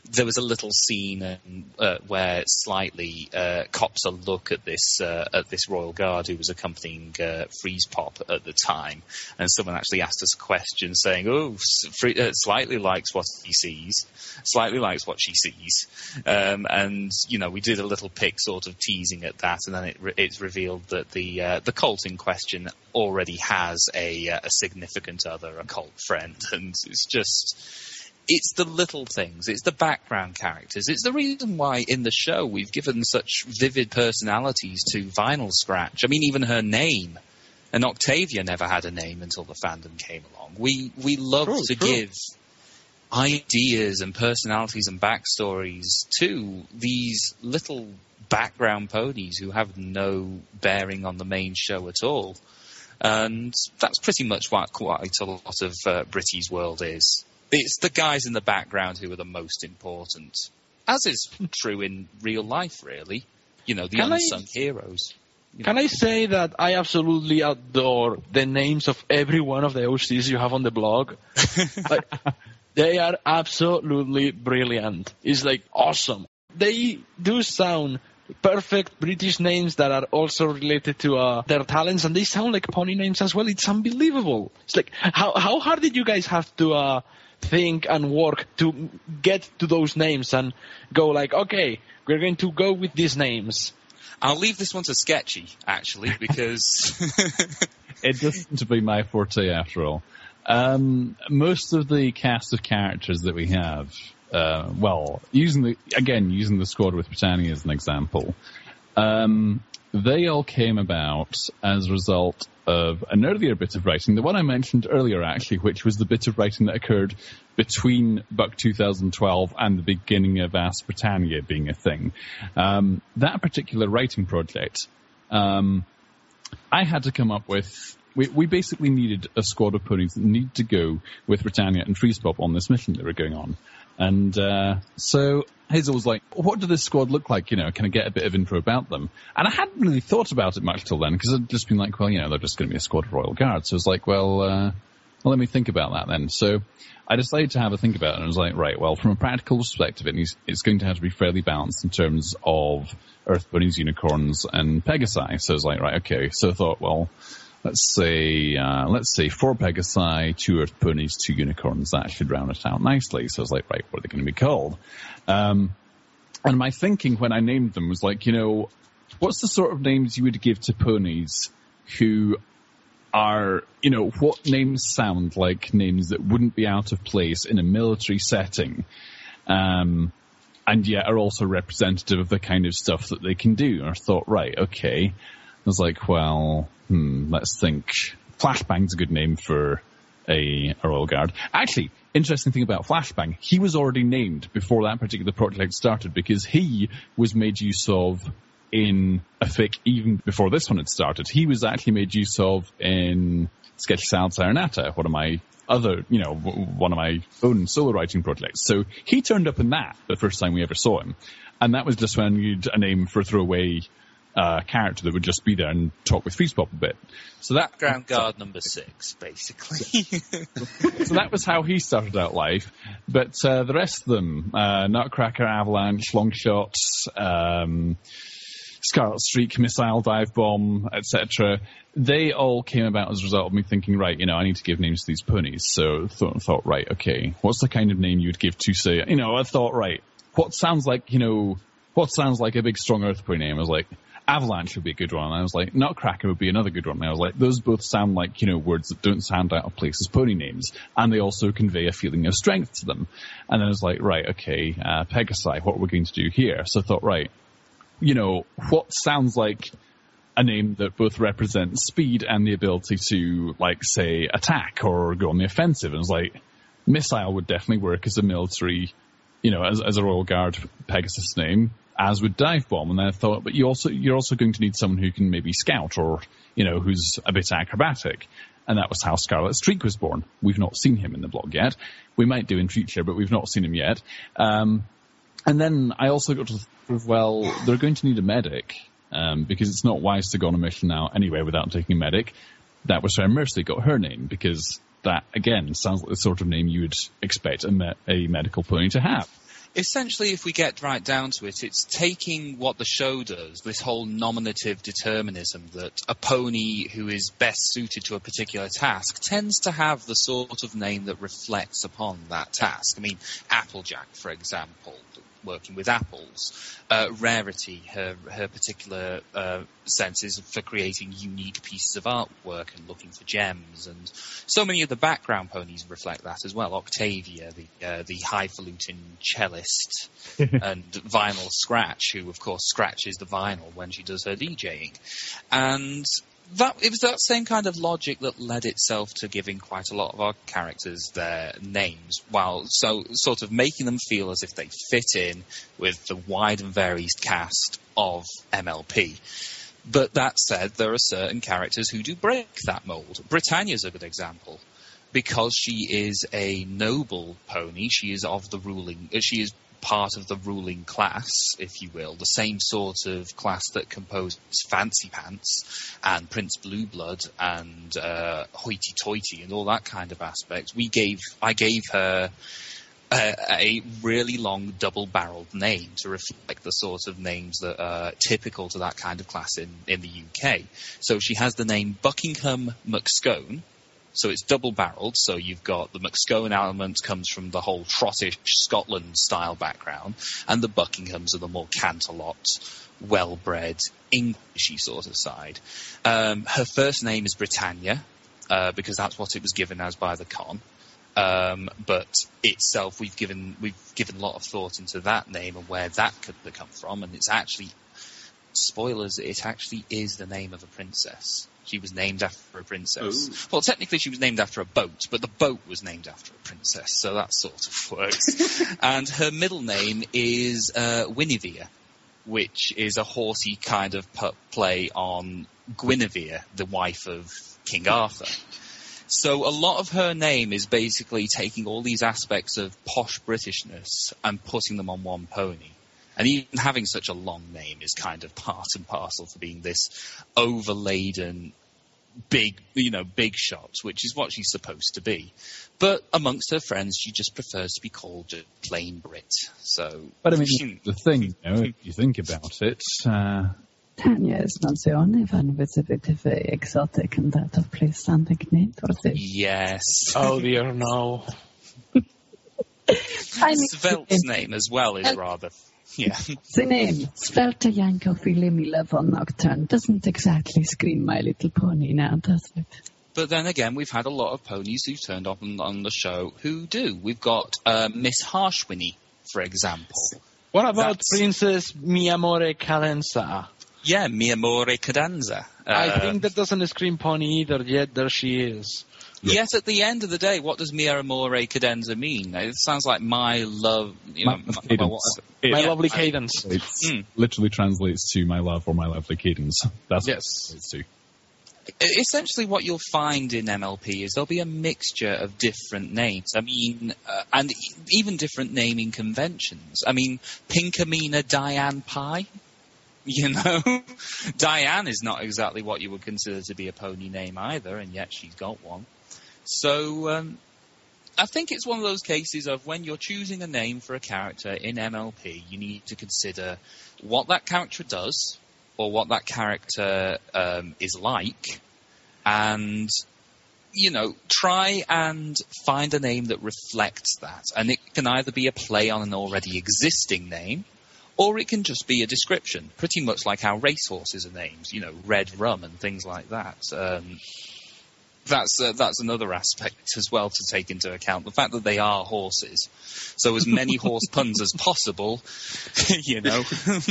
[SPEAKER 2] there was a little scene uh, where slightly uh, cops a look at this uh, at this royal guard who was accompanying uh, Freeze Pop at the time, and someone actually asked us a question saying, "Oh, Free- uh, slightly likes what he sees, slightly likes what she sees," um, and you know we did a little pic sort of teasing at that, and then it re- it's revealed that the uh, the colt in question already has a a significant other, colt friend, and it's just it's the little things, it's the background characters, it's the reason why in the show we've given such vivid personalities to Vinyl Scratch. I mean, even her name. And Octavia never had a name until the fandom came along. We we love
[SPEAKER 7] True,
[SPEAKER 2] to
[SPEAKER 7] true.
[SPEAKER 2] give ideas and personalities and backstories to these little background ponies who have no bearing on the main show at all. And that's pretty much what quite a lot of uh, Britty's world is. It's the guys in the background who are the most important, as is true in real life, really. You know, the
[SPEAKER 7] Can I-
[SPEAKER 2] unsung heroes.
[SPEAKER 7] Can I say that I absolutely adore the names of every one of the OCs you have on the blog? like, they are absolutely brilliant. It's like awesome. They do sound perfect British names that are also related to uh, their talents, and they sound like pony names as well. It's unbelievable. It's like how how hard did you guys have to uh, think and work to get to those names and go like, okay, we're going to go with these names.
[SPEAKER 2] I'll leave this one to Sketchy, actually, because
[SPEAKER 1] it doesn't to be my forte after all. Um, most of the cast of characters that we have, uh, well, using the again using the squad with Britannia as an example, Um, they all came about as a result of an earlier bit of writing, the one I mentioned earlier actually, which was the bit of writing that occurred between Buck 2012 and the beginning of Ask Britannia being a thing. Um, that particular writing project, um, I had to come up with. We, we basically needed a squad of ponies that needed to go with Britannia and Freeze Pop on this mission that we're going on. And uh, so Hazel was like, what does this squad look like? You know, can I get a bit of info about them? And I hadn't really thought about it much till then because I'd just been like, well, you know, they're just going to be a squad of Royal Guards. So I was like, well, uh, well, let me think about that then. So I decided to have a think about it and I was like, right, well, from a practical perspective, it's, it's going to have to be fairly balanced in terms of Earth Ponies, Unicorns, and Pegasi. So I was like, right, okay. So I thought, well, let's say, uh, let's say four Pegasi, two Earth Ponies, two Unicorns. That should round it out nicely. So I was like, right, what are they going to be called? Um, and my thinking when I named them was like, you know, what's the sort of names you would give to ponies who are, you know, what names sound like names that wouldn't be out of place in a military setting, um, and yet are also representative of the kind of stuff that they can do. And I thought, right, okay. I was like, well, hmm, let's think. Flashbang's a good name for a, a Royal Guard. Actually, interesting thing about Flashbang, he was already named before that particular project started because he was made use of in a fic even before this one had started. He was actually made use of in Sketch Sound Serenata, one of my other, you know, w- one of my own solo writing projects. So he turned up in that the first time we ever saw him. And that was just when you'd a name for a throwaway uh, character that would just be there and talk with Freeze Pop a bit. So that
[SPEAKER 2] Ground guard number six, basically.
[SPEAKER 1] so that was how he started out life. But uh, the rest of them, uh, Nutcracker, Avalanche, Longshot, um, Scarlet Streak, Missile, Dive Bomb, etc. They all came about as a result of me thinking, right, you know, I need to give names to these ponies. So thought, thought, right, okay, what's the kind of name you'd give to, say, you know, I thought, right, what sounds like, you know, what sounds like a big strong Earth pony name? I was like, Avalanche would be a good one. And I was like, Nutcracker would be another good one. And I was like, those both sound like, you know, words that don't sound out of place as pony names. And they also convey a feeling of strength to them. And then I was like, right, okay, uh, Pegasi, what are we going to do here? So I thought, right, you know, what sounds like a name that both represents speed and the ability to, like, say, attack or go on the offensive. And I was like, Missile would definitely work as a military, you know, as, as a Royal Guard Pegasus name as with dive bomb. And I thought, but you also you're also going to need someone who can maybe scout or you know who's a bit acrobatic. And that was how Scarlet Streak was born. We've not seen him in the blog yet. We might do in future, but we've not seen him yet. Um, and then I also got to think, well, they're going to need a medic um, because it's not wise to go on a mission now anyway without taking a medic. That was where Mercy got her name because that again sounds like the sort of name you would expect a, me- a medical pony to have
[SPEAKER 2] essentially, if we get right down to it, it's taking what the show does, this whole nominative determinism that a pony who is best suited to a particular task tends to have the sort of name that reflects upon that task. I mean, Applejack, for example, working with apples. Uh, Rarity, her her particular uh, senses for creating unique pieces of artwork and looking for gems, and so many of the background ponies reflect that as well. Octavia, the uh, the highfalutin cellist, and Vinyl Scratch, who of course scratches the vinyl when she does her DJing, and that it was that same kind of logic that led itself to giving quite a lot of our characters their names, while so sort of making them feel as if they fit in with the wide and varied cast of MLP. But that said, there are certain characters who do break that mold. Britannia's a good example. Because she is a noble pony, she is of the ruling, she is part of the ruling class, if you will, the same sort of class that composed Fancy Pants and Prince Blueblood and uh, Hoity Toity and all that kind of aspect. We gave, I gave her a, really long double-barreled name to reflect the sort of names that are typical to that kind of class in, in the UK. So she has the name Buckingham McScone, so it's double barreled. So you've got the McScone element comes from the whole trottish Scotland style background, and the Buckinghams are the more Canterlot, well bred, Englishy sort of side. Um, her first name is Britannia, uh, because that's what it was given as by the con. Um, but itself, we've given we've given a lot of thought into that name and where that could come from, and it's actually spoilers, it actually is the name of a princess. She was named after a princess.
[SPEAKER 3] Ooh.
[SPEAKER 2] Well, technically she was named after a boat, but the boat was named after a princess, so that sort of works. and her middle name is uh, Guinevere, which is a horsey kind of play on Guinevere, the wife of King Arthur. So a lot of her name is basically taking all these aspects of posh Britishness and putting them on one pony. And even having such a long name is kind of part and parcel for being this overladen big, you know, big shots, which is what she's supposed to be. But amongst her friends, she just prefers to be called just plain Brit. So,
[SPEAKER 1] But I mean, the thing, you know, if you think about it, uh,
[SPEAKER 5] Tanya is not the only one with a bit of a exotic and out of place sounding name for this.
[SPEAKER 2] yes,
[SPEAKER 7] Oh dear, no.
[SPEAKER 5] I
[SPEAKER 2] Svelte's name as well is rather, yeah.
[SPEAKER 5] the name, Svelte Jankofile Mila von Nocturne, doesn't exactly scream My Little Pony now, does it?
[SPEAKER 2] But then again, we've had a lot of ponies who've turned up on, on the show who do. We've got uh, Miss Harshwhinny, for example.
[SPEAKER 7] What about
[SPEAKER 2] That's-
[SPEAKER 7] Princess Mi Amore Cadenza?
[SPEAKER 2] Yeah, Mi Amore Cadenza.
[SPEAKER 7] I
[SPEAKER 2] Uh,
[SPEAKER 7] think that doesn't scream pony either, yet there she is.
[SPEAKER 2] Yet at the end of the day, what does Mi Amore Cadenza mean? It sounds like my love, you know,
[SPEAKER 1] My
[SPEAKER 2] my, what-
[SPEAKER 1] It-
[SPEAKER 7] My
[SPEAKER 2] Yeah,
[SPEAKER 7] lovely
[SPEAKER 2] I-
[SPEAKER 7] cadence.
[SPEAKER 1] it
[SPEAKER 2] Mm.
[SPEAKER 1] literally translates to my love or my lovely cadence. That's what
[SPEAKER 7] Yes.
[SPEAKER 1] it translates to.
[SPEAKER 2] essentially what you'll find in MLP is there'll be a mixture of different names. I mean, uh, and even different naming conventions. I mean, Pinkamena Diane Pie. You know, Diane is not exactly what you would consider to be a pony name either, and yet she's got one. So, um, I think it's one of those cases of when you're choosing a name for a character in MLP, you need to consider what that character does, or what that character um, is like, and you know, try and find a name that reflects that. And it can either be a play on an already existing name, or it can just be a description, pretty much like how racehorses are named, you know, Red Rum and things like that. Um, that's uh, that's another aspect as well to take into account the fact that they are horses. So as many horse puns as possible, you know.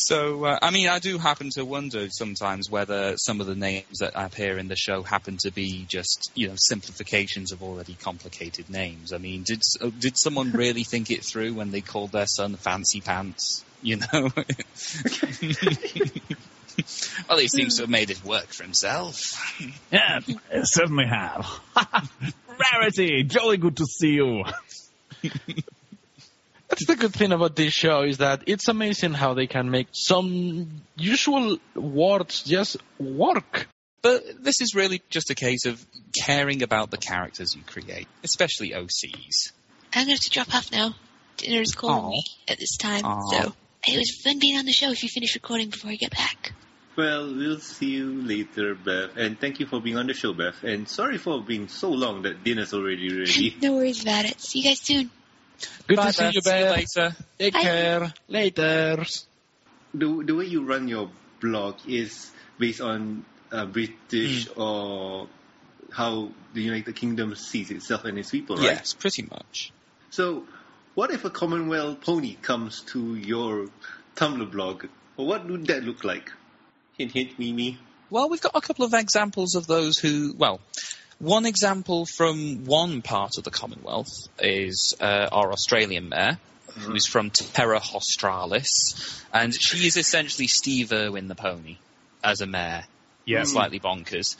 [SPEAKER 2] So, uh, I mean, I do happen to wonder sometimes whether some of the names that appear in the show happen to be just, you know, simplifications of already complicated names. I mean, did uh, did someone really think it through when they called their son Fancy Pants? You know. Well, he seems to have made it work for himself.
[SPEAKER 1] Yeah, I certainly have. Rarity, jolly good to see you.
[SPEAKER 7] That's the good thing about this show is that it's amazing how they can make some usual words just work.
[SPEAKER 2] But this is really just a case of caring about the characters you create, especially OCs.
[SPEAKER 4] I'm going to have to drop off now. Dinner's calling
[SPEAKER 2] Aw.
[SPEAKER 4] me at this time,
[SPEAKER 2] Aw.
[SPEAKER 4] so it was fun being on the show if you finish recording before I get back.
[SPEAKER 3] Well, we'll see you later, Beth. And thank you for being on the show, Beth. And sorry for being so long that dinner's already ready.
[SPEAKER 4] no worries about it. See you guys soon.
[SPEAKER 7] Good
[SPEAKER 2] Bye,
[SPEAKER 7] to see
[SPEAKER 2] Beth.
[SPEAKER 7] you,
[SPEAKER 2] See you
[SPEAKER 7] Beth.
[SPEAKER 2] later.
[SPEAKER 7] Take
[SPEAKER 4] Bye.
[SPEAKER 7] care. Later.
[SPEAKER 3] the the way you run your blog is based on uh, British
[SPEAKER 2] Hmm.
[SPEAKER 3] or how the United Kingdom sees itself and its people, right?
[SPEAKER 2] Yes, pretty much.
[SPEAKER 3] So, what if a Commonwealth pony comes to your Tumblr blog? What would that look like? Hint, hint, Mimi.
[SPEAKER 2] Well, we've got a couple of examples of those who, well, one example from one part of the Commonwealth is uh, our Australian mare, who's from Terra Australis, and she is essentially Steve Irwin the pony as a mare.
[SPEAKER 1] Yeah.
[SPEAKER 2] Slightly bonkers.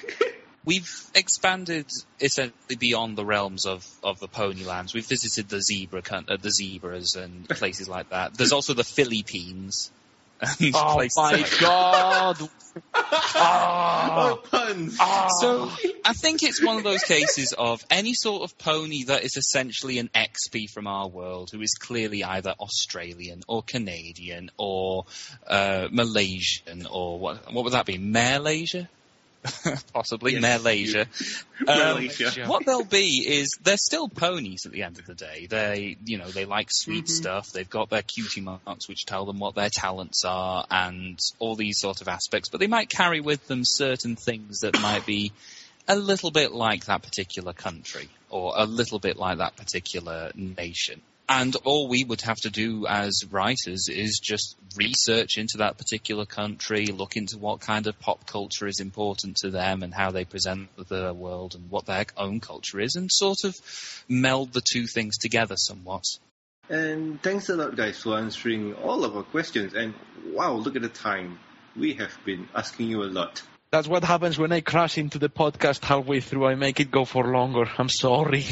[SPEAKER 2] We've expanded essentially beyond the realms of, of the Ponylands. We've visited the zebra, uh, the zebras and places like that. There's also the Philippines. And
[SPEAKER 7] Oh
[SPEAKER 2] places
[SPEAKER 7] my
[SPEAKER 2] like
[SPEAKER 7] god.
[SPEAKER 3] Oh, puns!
[SPEAKER 2] So I think it's one of those cases of any sort of pony that is essentially an expy from our world who is clearly either Australian or Canadian or uh, Malaysian or what what would that be? Malaysia? Possibly
[SPEAKER 3] Yes.
[SPEAKER 2] Malaysia. Um,
[SPEAKER 3] Malaysia.
[SPEAKER 2] what they'll be is they're still ponies at the end of the day. They, you know, they like sweet stuff. They've got their cutie marks which tell them what their talents are and all these sort of aspects. But they might carry with them certain things that might be a little bit like that particular country or a little bit like that particular nation. And all we would have to do as writers is just research into that particular country, look into what kind of pop culture is important to them and how they present the world and what their own culture is, and sort of meld the two things together somewhat.
[SPEAKER 3] And thanks a lot, guys, for answering all of our questions. And wow, look at the time. We have been asking you a lot.
[SPEAKER 7] That's what happens when I crash into the podcast halfway through. I make it go for longer. I'm sorry.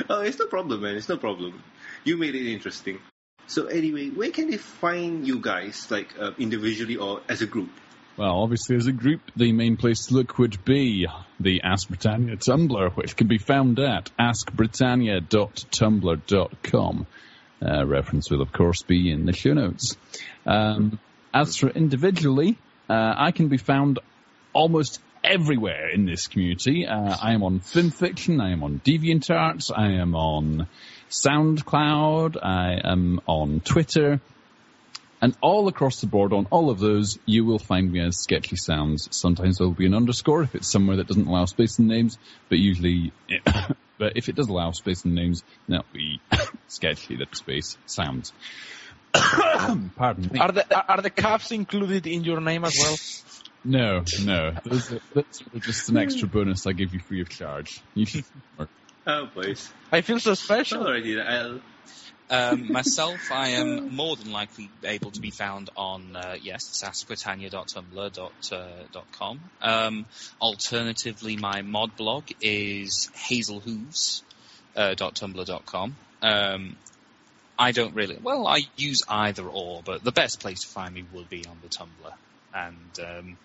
[SPEAKER 3] oh, it's no problem, man. It's no problem. You made it interesting. So anyway, where can they find you guys, like uh, individually or as a group?
[SPEAKER 1] Well, obviously, as a group, the main place to look would be the Ask Britannia Tumblr, which can be found at askbritannia.tumblr.com. Uh, reference will, of course, be in the show notes. Um, as for individually, uh, I can be found almost everywhere in this community. Uh, I am on FimFiction, I am on DeviantArt, I am on SoundCloud, I am on Twitter, and all across the board on all of those, you will find me as Sketchy Sounds. Sometimes there will be an underscore if it's somewhere that doesn't allow space in names, but usually, but if it does allow space in names, that'll be Sketchy, that space, Sounds. Pardon me.
[SPEAKER 7] Are the are the calves included in your name as well?
[SPEAKER 1] No, no. Those are, that's just an extra bonus I give you free of charge. You should
[SPEAKER 3] Oh, please.
[SPEAKER 7] I feel so special.
[SPEAKER 3] Alrighty, I'll
[SPEAKER 2] Um, myself, I am more than likely able to be found on, uh, yes, saskbritannia.tumblr.com. Um, alternatively, my mod blog is hazelhooves.tumblr.com. Um, I don't really, well, I use either or, but the best place to find me would be on the Tumblr. And, um,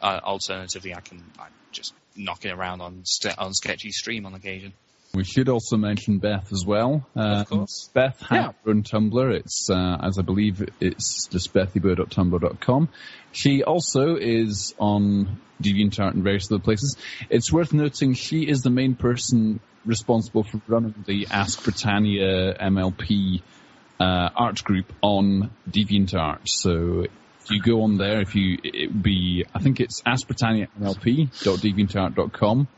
[SPEAKER 2] uh, alternatively, I can, I'm just knocking around on, st- on Sketchy Stream on occasion.
[SPEAKER 1] We should also mention Beth as well.
[SPEAKER 2] Of course.
[SPEAKER 1] Beth has
[SPEAKER 7] Yeah.
[SPEAKER 1] her own Tumblr. It's, uh, as I believe, it's just beathiebo.tumblr.com. She also is on DeviantArt and various other places. It's worth noting she is the main person responsible for running the Ask Britannia MLP uh, art group on DeviantArt. So you go on there, if you, it would be, I think it's askbritanniamlp.deviantart.com.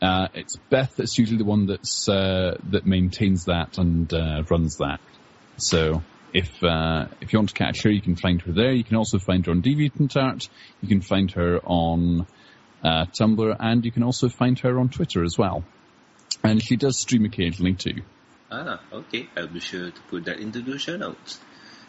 [SPEAKER 1] Uh, it's Beth that's usually the one that's uh, that maintains that and uh, runs that. So if uh, if you want to catch her, you can find her there. You can also find her on DeviantArt. You can find her on uh, Tumblr, and you can also find her on Twitter as well. And she does stream occasionally too.
[SPEAKER 3] Ah, okay. I'll be sure to put that into the show notes.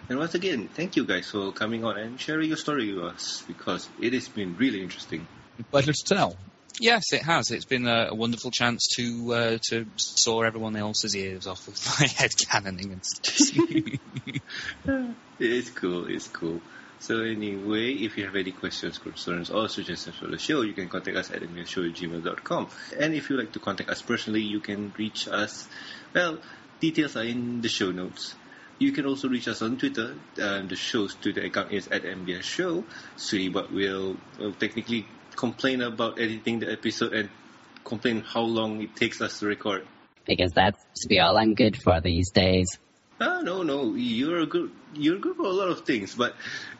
[SPEAKER 3] And once again, thank you guys for coming on and sharing your story with us because it has been really interesting.
[SPEAKER 1] Pleasure to tell.
[SPEAKER 2] Yes, it has. It's been a, a wonderful chance to uh, to saw everyone else's ears off with my head cannoning and stuff.
[SPEAKER 3] It's cool, it's cool. So anyway, if you have any questions, concerns, or suggestions for the show, you can contact us at gmail.com. And if you'd like to contact us personally, you can reach us. Well, details are in the show notes. You can also reach us on Twitter. Um, the show's Twitter account is at MBS Show. Sweetie Bot will will technically complain about editing the episode and complain how long it takes us to record.
[SPEAKER 6] Because that's to be all I'm good for these days.
[SPEAKER 3] Ah, no, no, you're good. You're good for a lot of things, but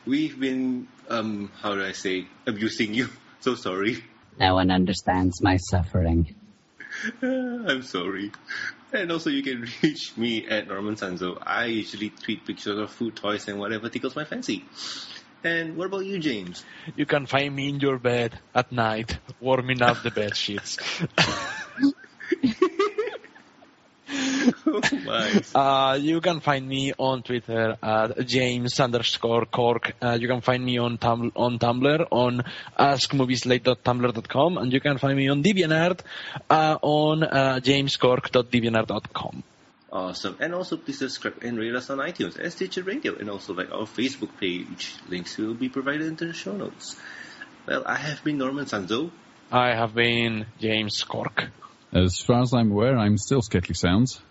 [SPEAKER 3] we've been, um, how do I say, abusing you. So sorry.
[SPEAKER 6] No one understands my suffering.
[SPEAKER 3] I'm sorry. And also, you can reach me at Norman Sanzo. I usually tweet pictures of food, toys, and whatever tickles my fancy. And what about you, James?
[SPEAKER 7] You can find me in your bed at night, warming up the bed sheets.
[SPEAKER 3] oh my.
[SPEAKER 7] Uh, you can find me on Twitter at James underscore Cork. Uh, you can find me on tum- on Tumblr on askmovieslate.tumblr.com and you can find me on DeviantArt uh, on uh, jamescork.deviantart.com.
[SPEAKER 3] Awesome. And also, please subscribe and rate us on iTunes and Stitcher Radio, and also like our Facebook page. Links will be provided in the show notes. Well, I have been Norman Sanzo.
[SPEAKER 7] I have been James Cork.
[SPEAKER 1] As far as I'm aware, I'm still Sketchy Sounds.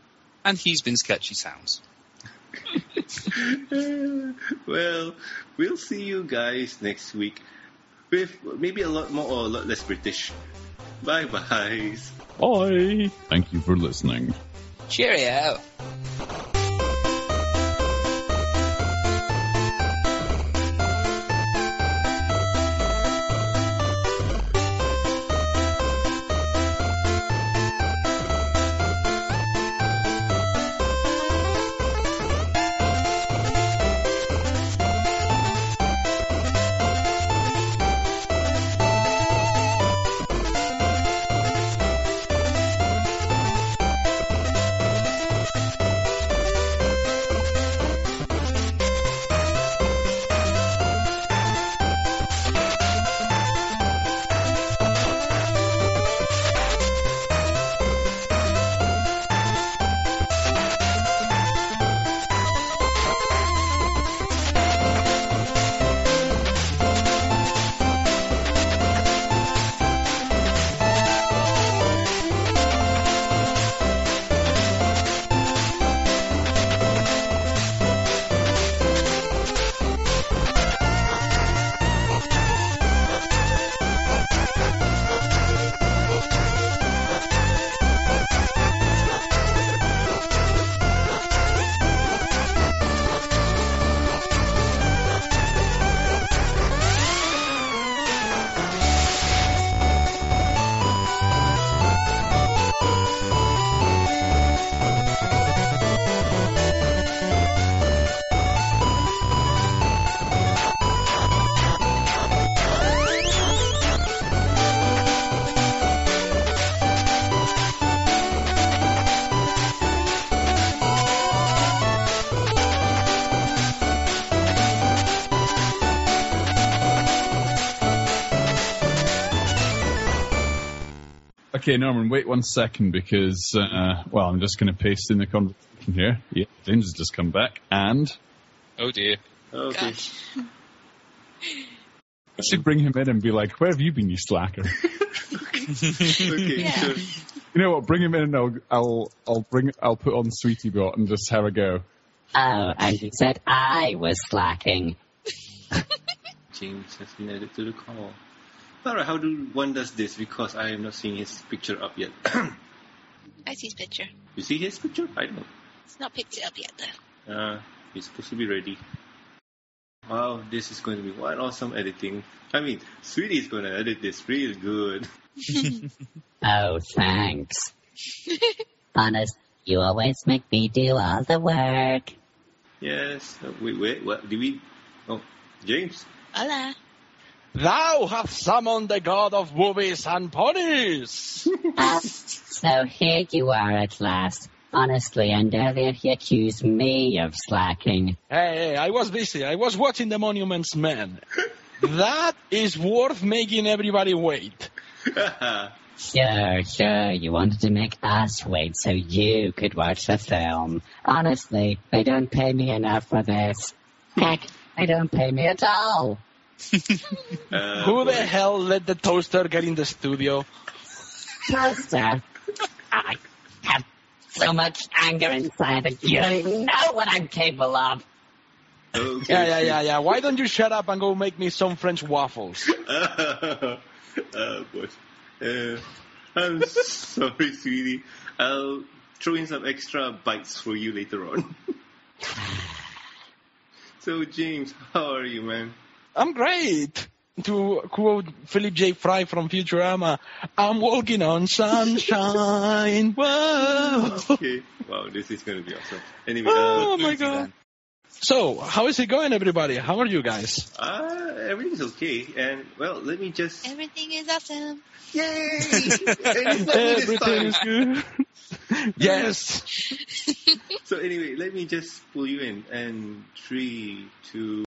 [SPEAKER 2] And he's been Sketchy Sounds.
[SPEAKER 3] well, we'll see you guys next week with maybe a lot more or a lot less British. Bye bye.
[SPEAKER 7] Bye.
[SPEAKER 1] Thank you for listening.
[SPEAKER 2] Cheerio!
[SPEAKER 1] Okay, Norman, wait one second because, uh, well, I'm just going to paste in the conversation here. Yeah, James has just come back. And
[SPEAKER 2] Oh dear.
[SPEAKER 3] Okay.
[SPEAKER 4] Gosh.
[SPEAKER 1] I should bring him in and be like, where have you been, you slacker?
[SPEAKER 3] Okay,
[SPEAKER 4] Yeah.
[SPEAKER 3] sure.
[SPEAKER 1] you know what? Bring him in and I'll, I'll, I'll bring, I'll put on Sweetie Bot and just have a go.
[SPEAKER 6] Oh, and you said I was slacking.
[SPEAKER 3] James has been added to the call. Alright, how do one does this? Because I am not seeing his picture up yet.
[SPEAKER 4] I see his picture.
[SPEAKER 3] you see his picture? I don't.
[SPEAKER 4] It's not picked it up yet though.
[SPEAKER 3] Uh, he's supposed to be ready. Wow, this is going to be one awesome editing. I mean, Sweetie is going to edit this real good.
[SPEAKER 6] Oh, thanks. Honest, you always make me do all the work.
[SPEAKER 3] Yes. Wait, wait, what? Did we? Oh, James.
[SPEAKER 4] Hola.
[SPEAKER 7] Thou hast summoned the god of movies and ponies.
[SPEAKER 6] So here you are at last. Honestly, and earlier he accused me of slacking.
[SPEAKER 7] Hey, hey, I was busy. I was watching the Monuments Men. that is worth making everybody wait.
[SPEAKER 6] Sure, sure, you wanted to make us wait so you could watch the film. Honestly, they don't pay me enough for this. Heck, they don't pay me at all.
[SPEAKER 3] Uh,
[SPEAKER 7] Who the
[SPEAKER 3] boy.
[SPEAKER 7] hell let the toaster get in the studio?
[SPEAKER 6] Toaster, I have so much anger inside that you don't even know what I'm capable of.
[SPEAKER 3] Okay.
[SPEAKER 7] Yeah, yeah, yeah, yeah. Why don't you shut up and go make me some French waffles?
[SPEAKER 3] uh, boy. Uh, I'm sorry, sweetie. I'll throw in some extra bites for you later on. so, James, how are you, man?
[SPEAKER 7] I'm great. To quote Philip J. Fry from Futurama, I'm walking on sunshine. Whoa.
[SPEAKER 3] Okay. Wow, this is going to be awesome. Anyway,
[SPEAKER 7] Oh
[SPEAKER 3] uh,
[SPEAKER 7] my god. So, how is it going, everybody? How are you guys?
[SPEAKER 3] uh, everything's okay. And, well, let me just.
[SPEAKER 4] Everything is awesome.
[SPEAKER 3] Yay! And it's not me this
[SPEAKER 7] Everything is good. yes.
[SPEAKER 3] So, anyway, let me just pull you in. And three, two,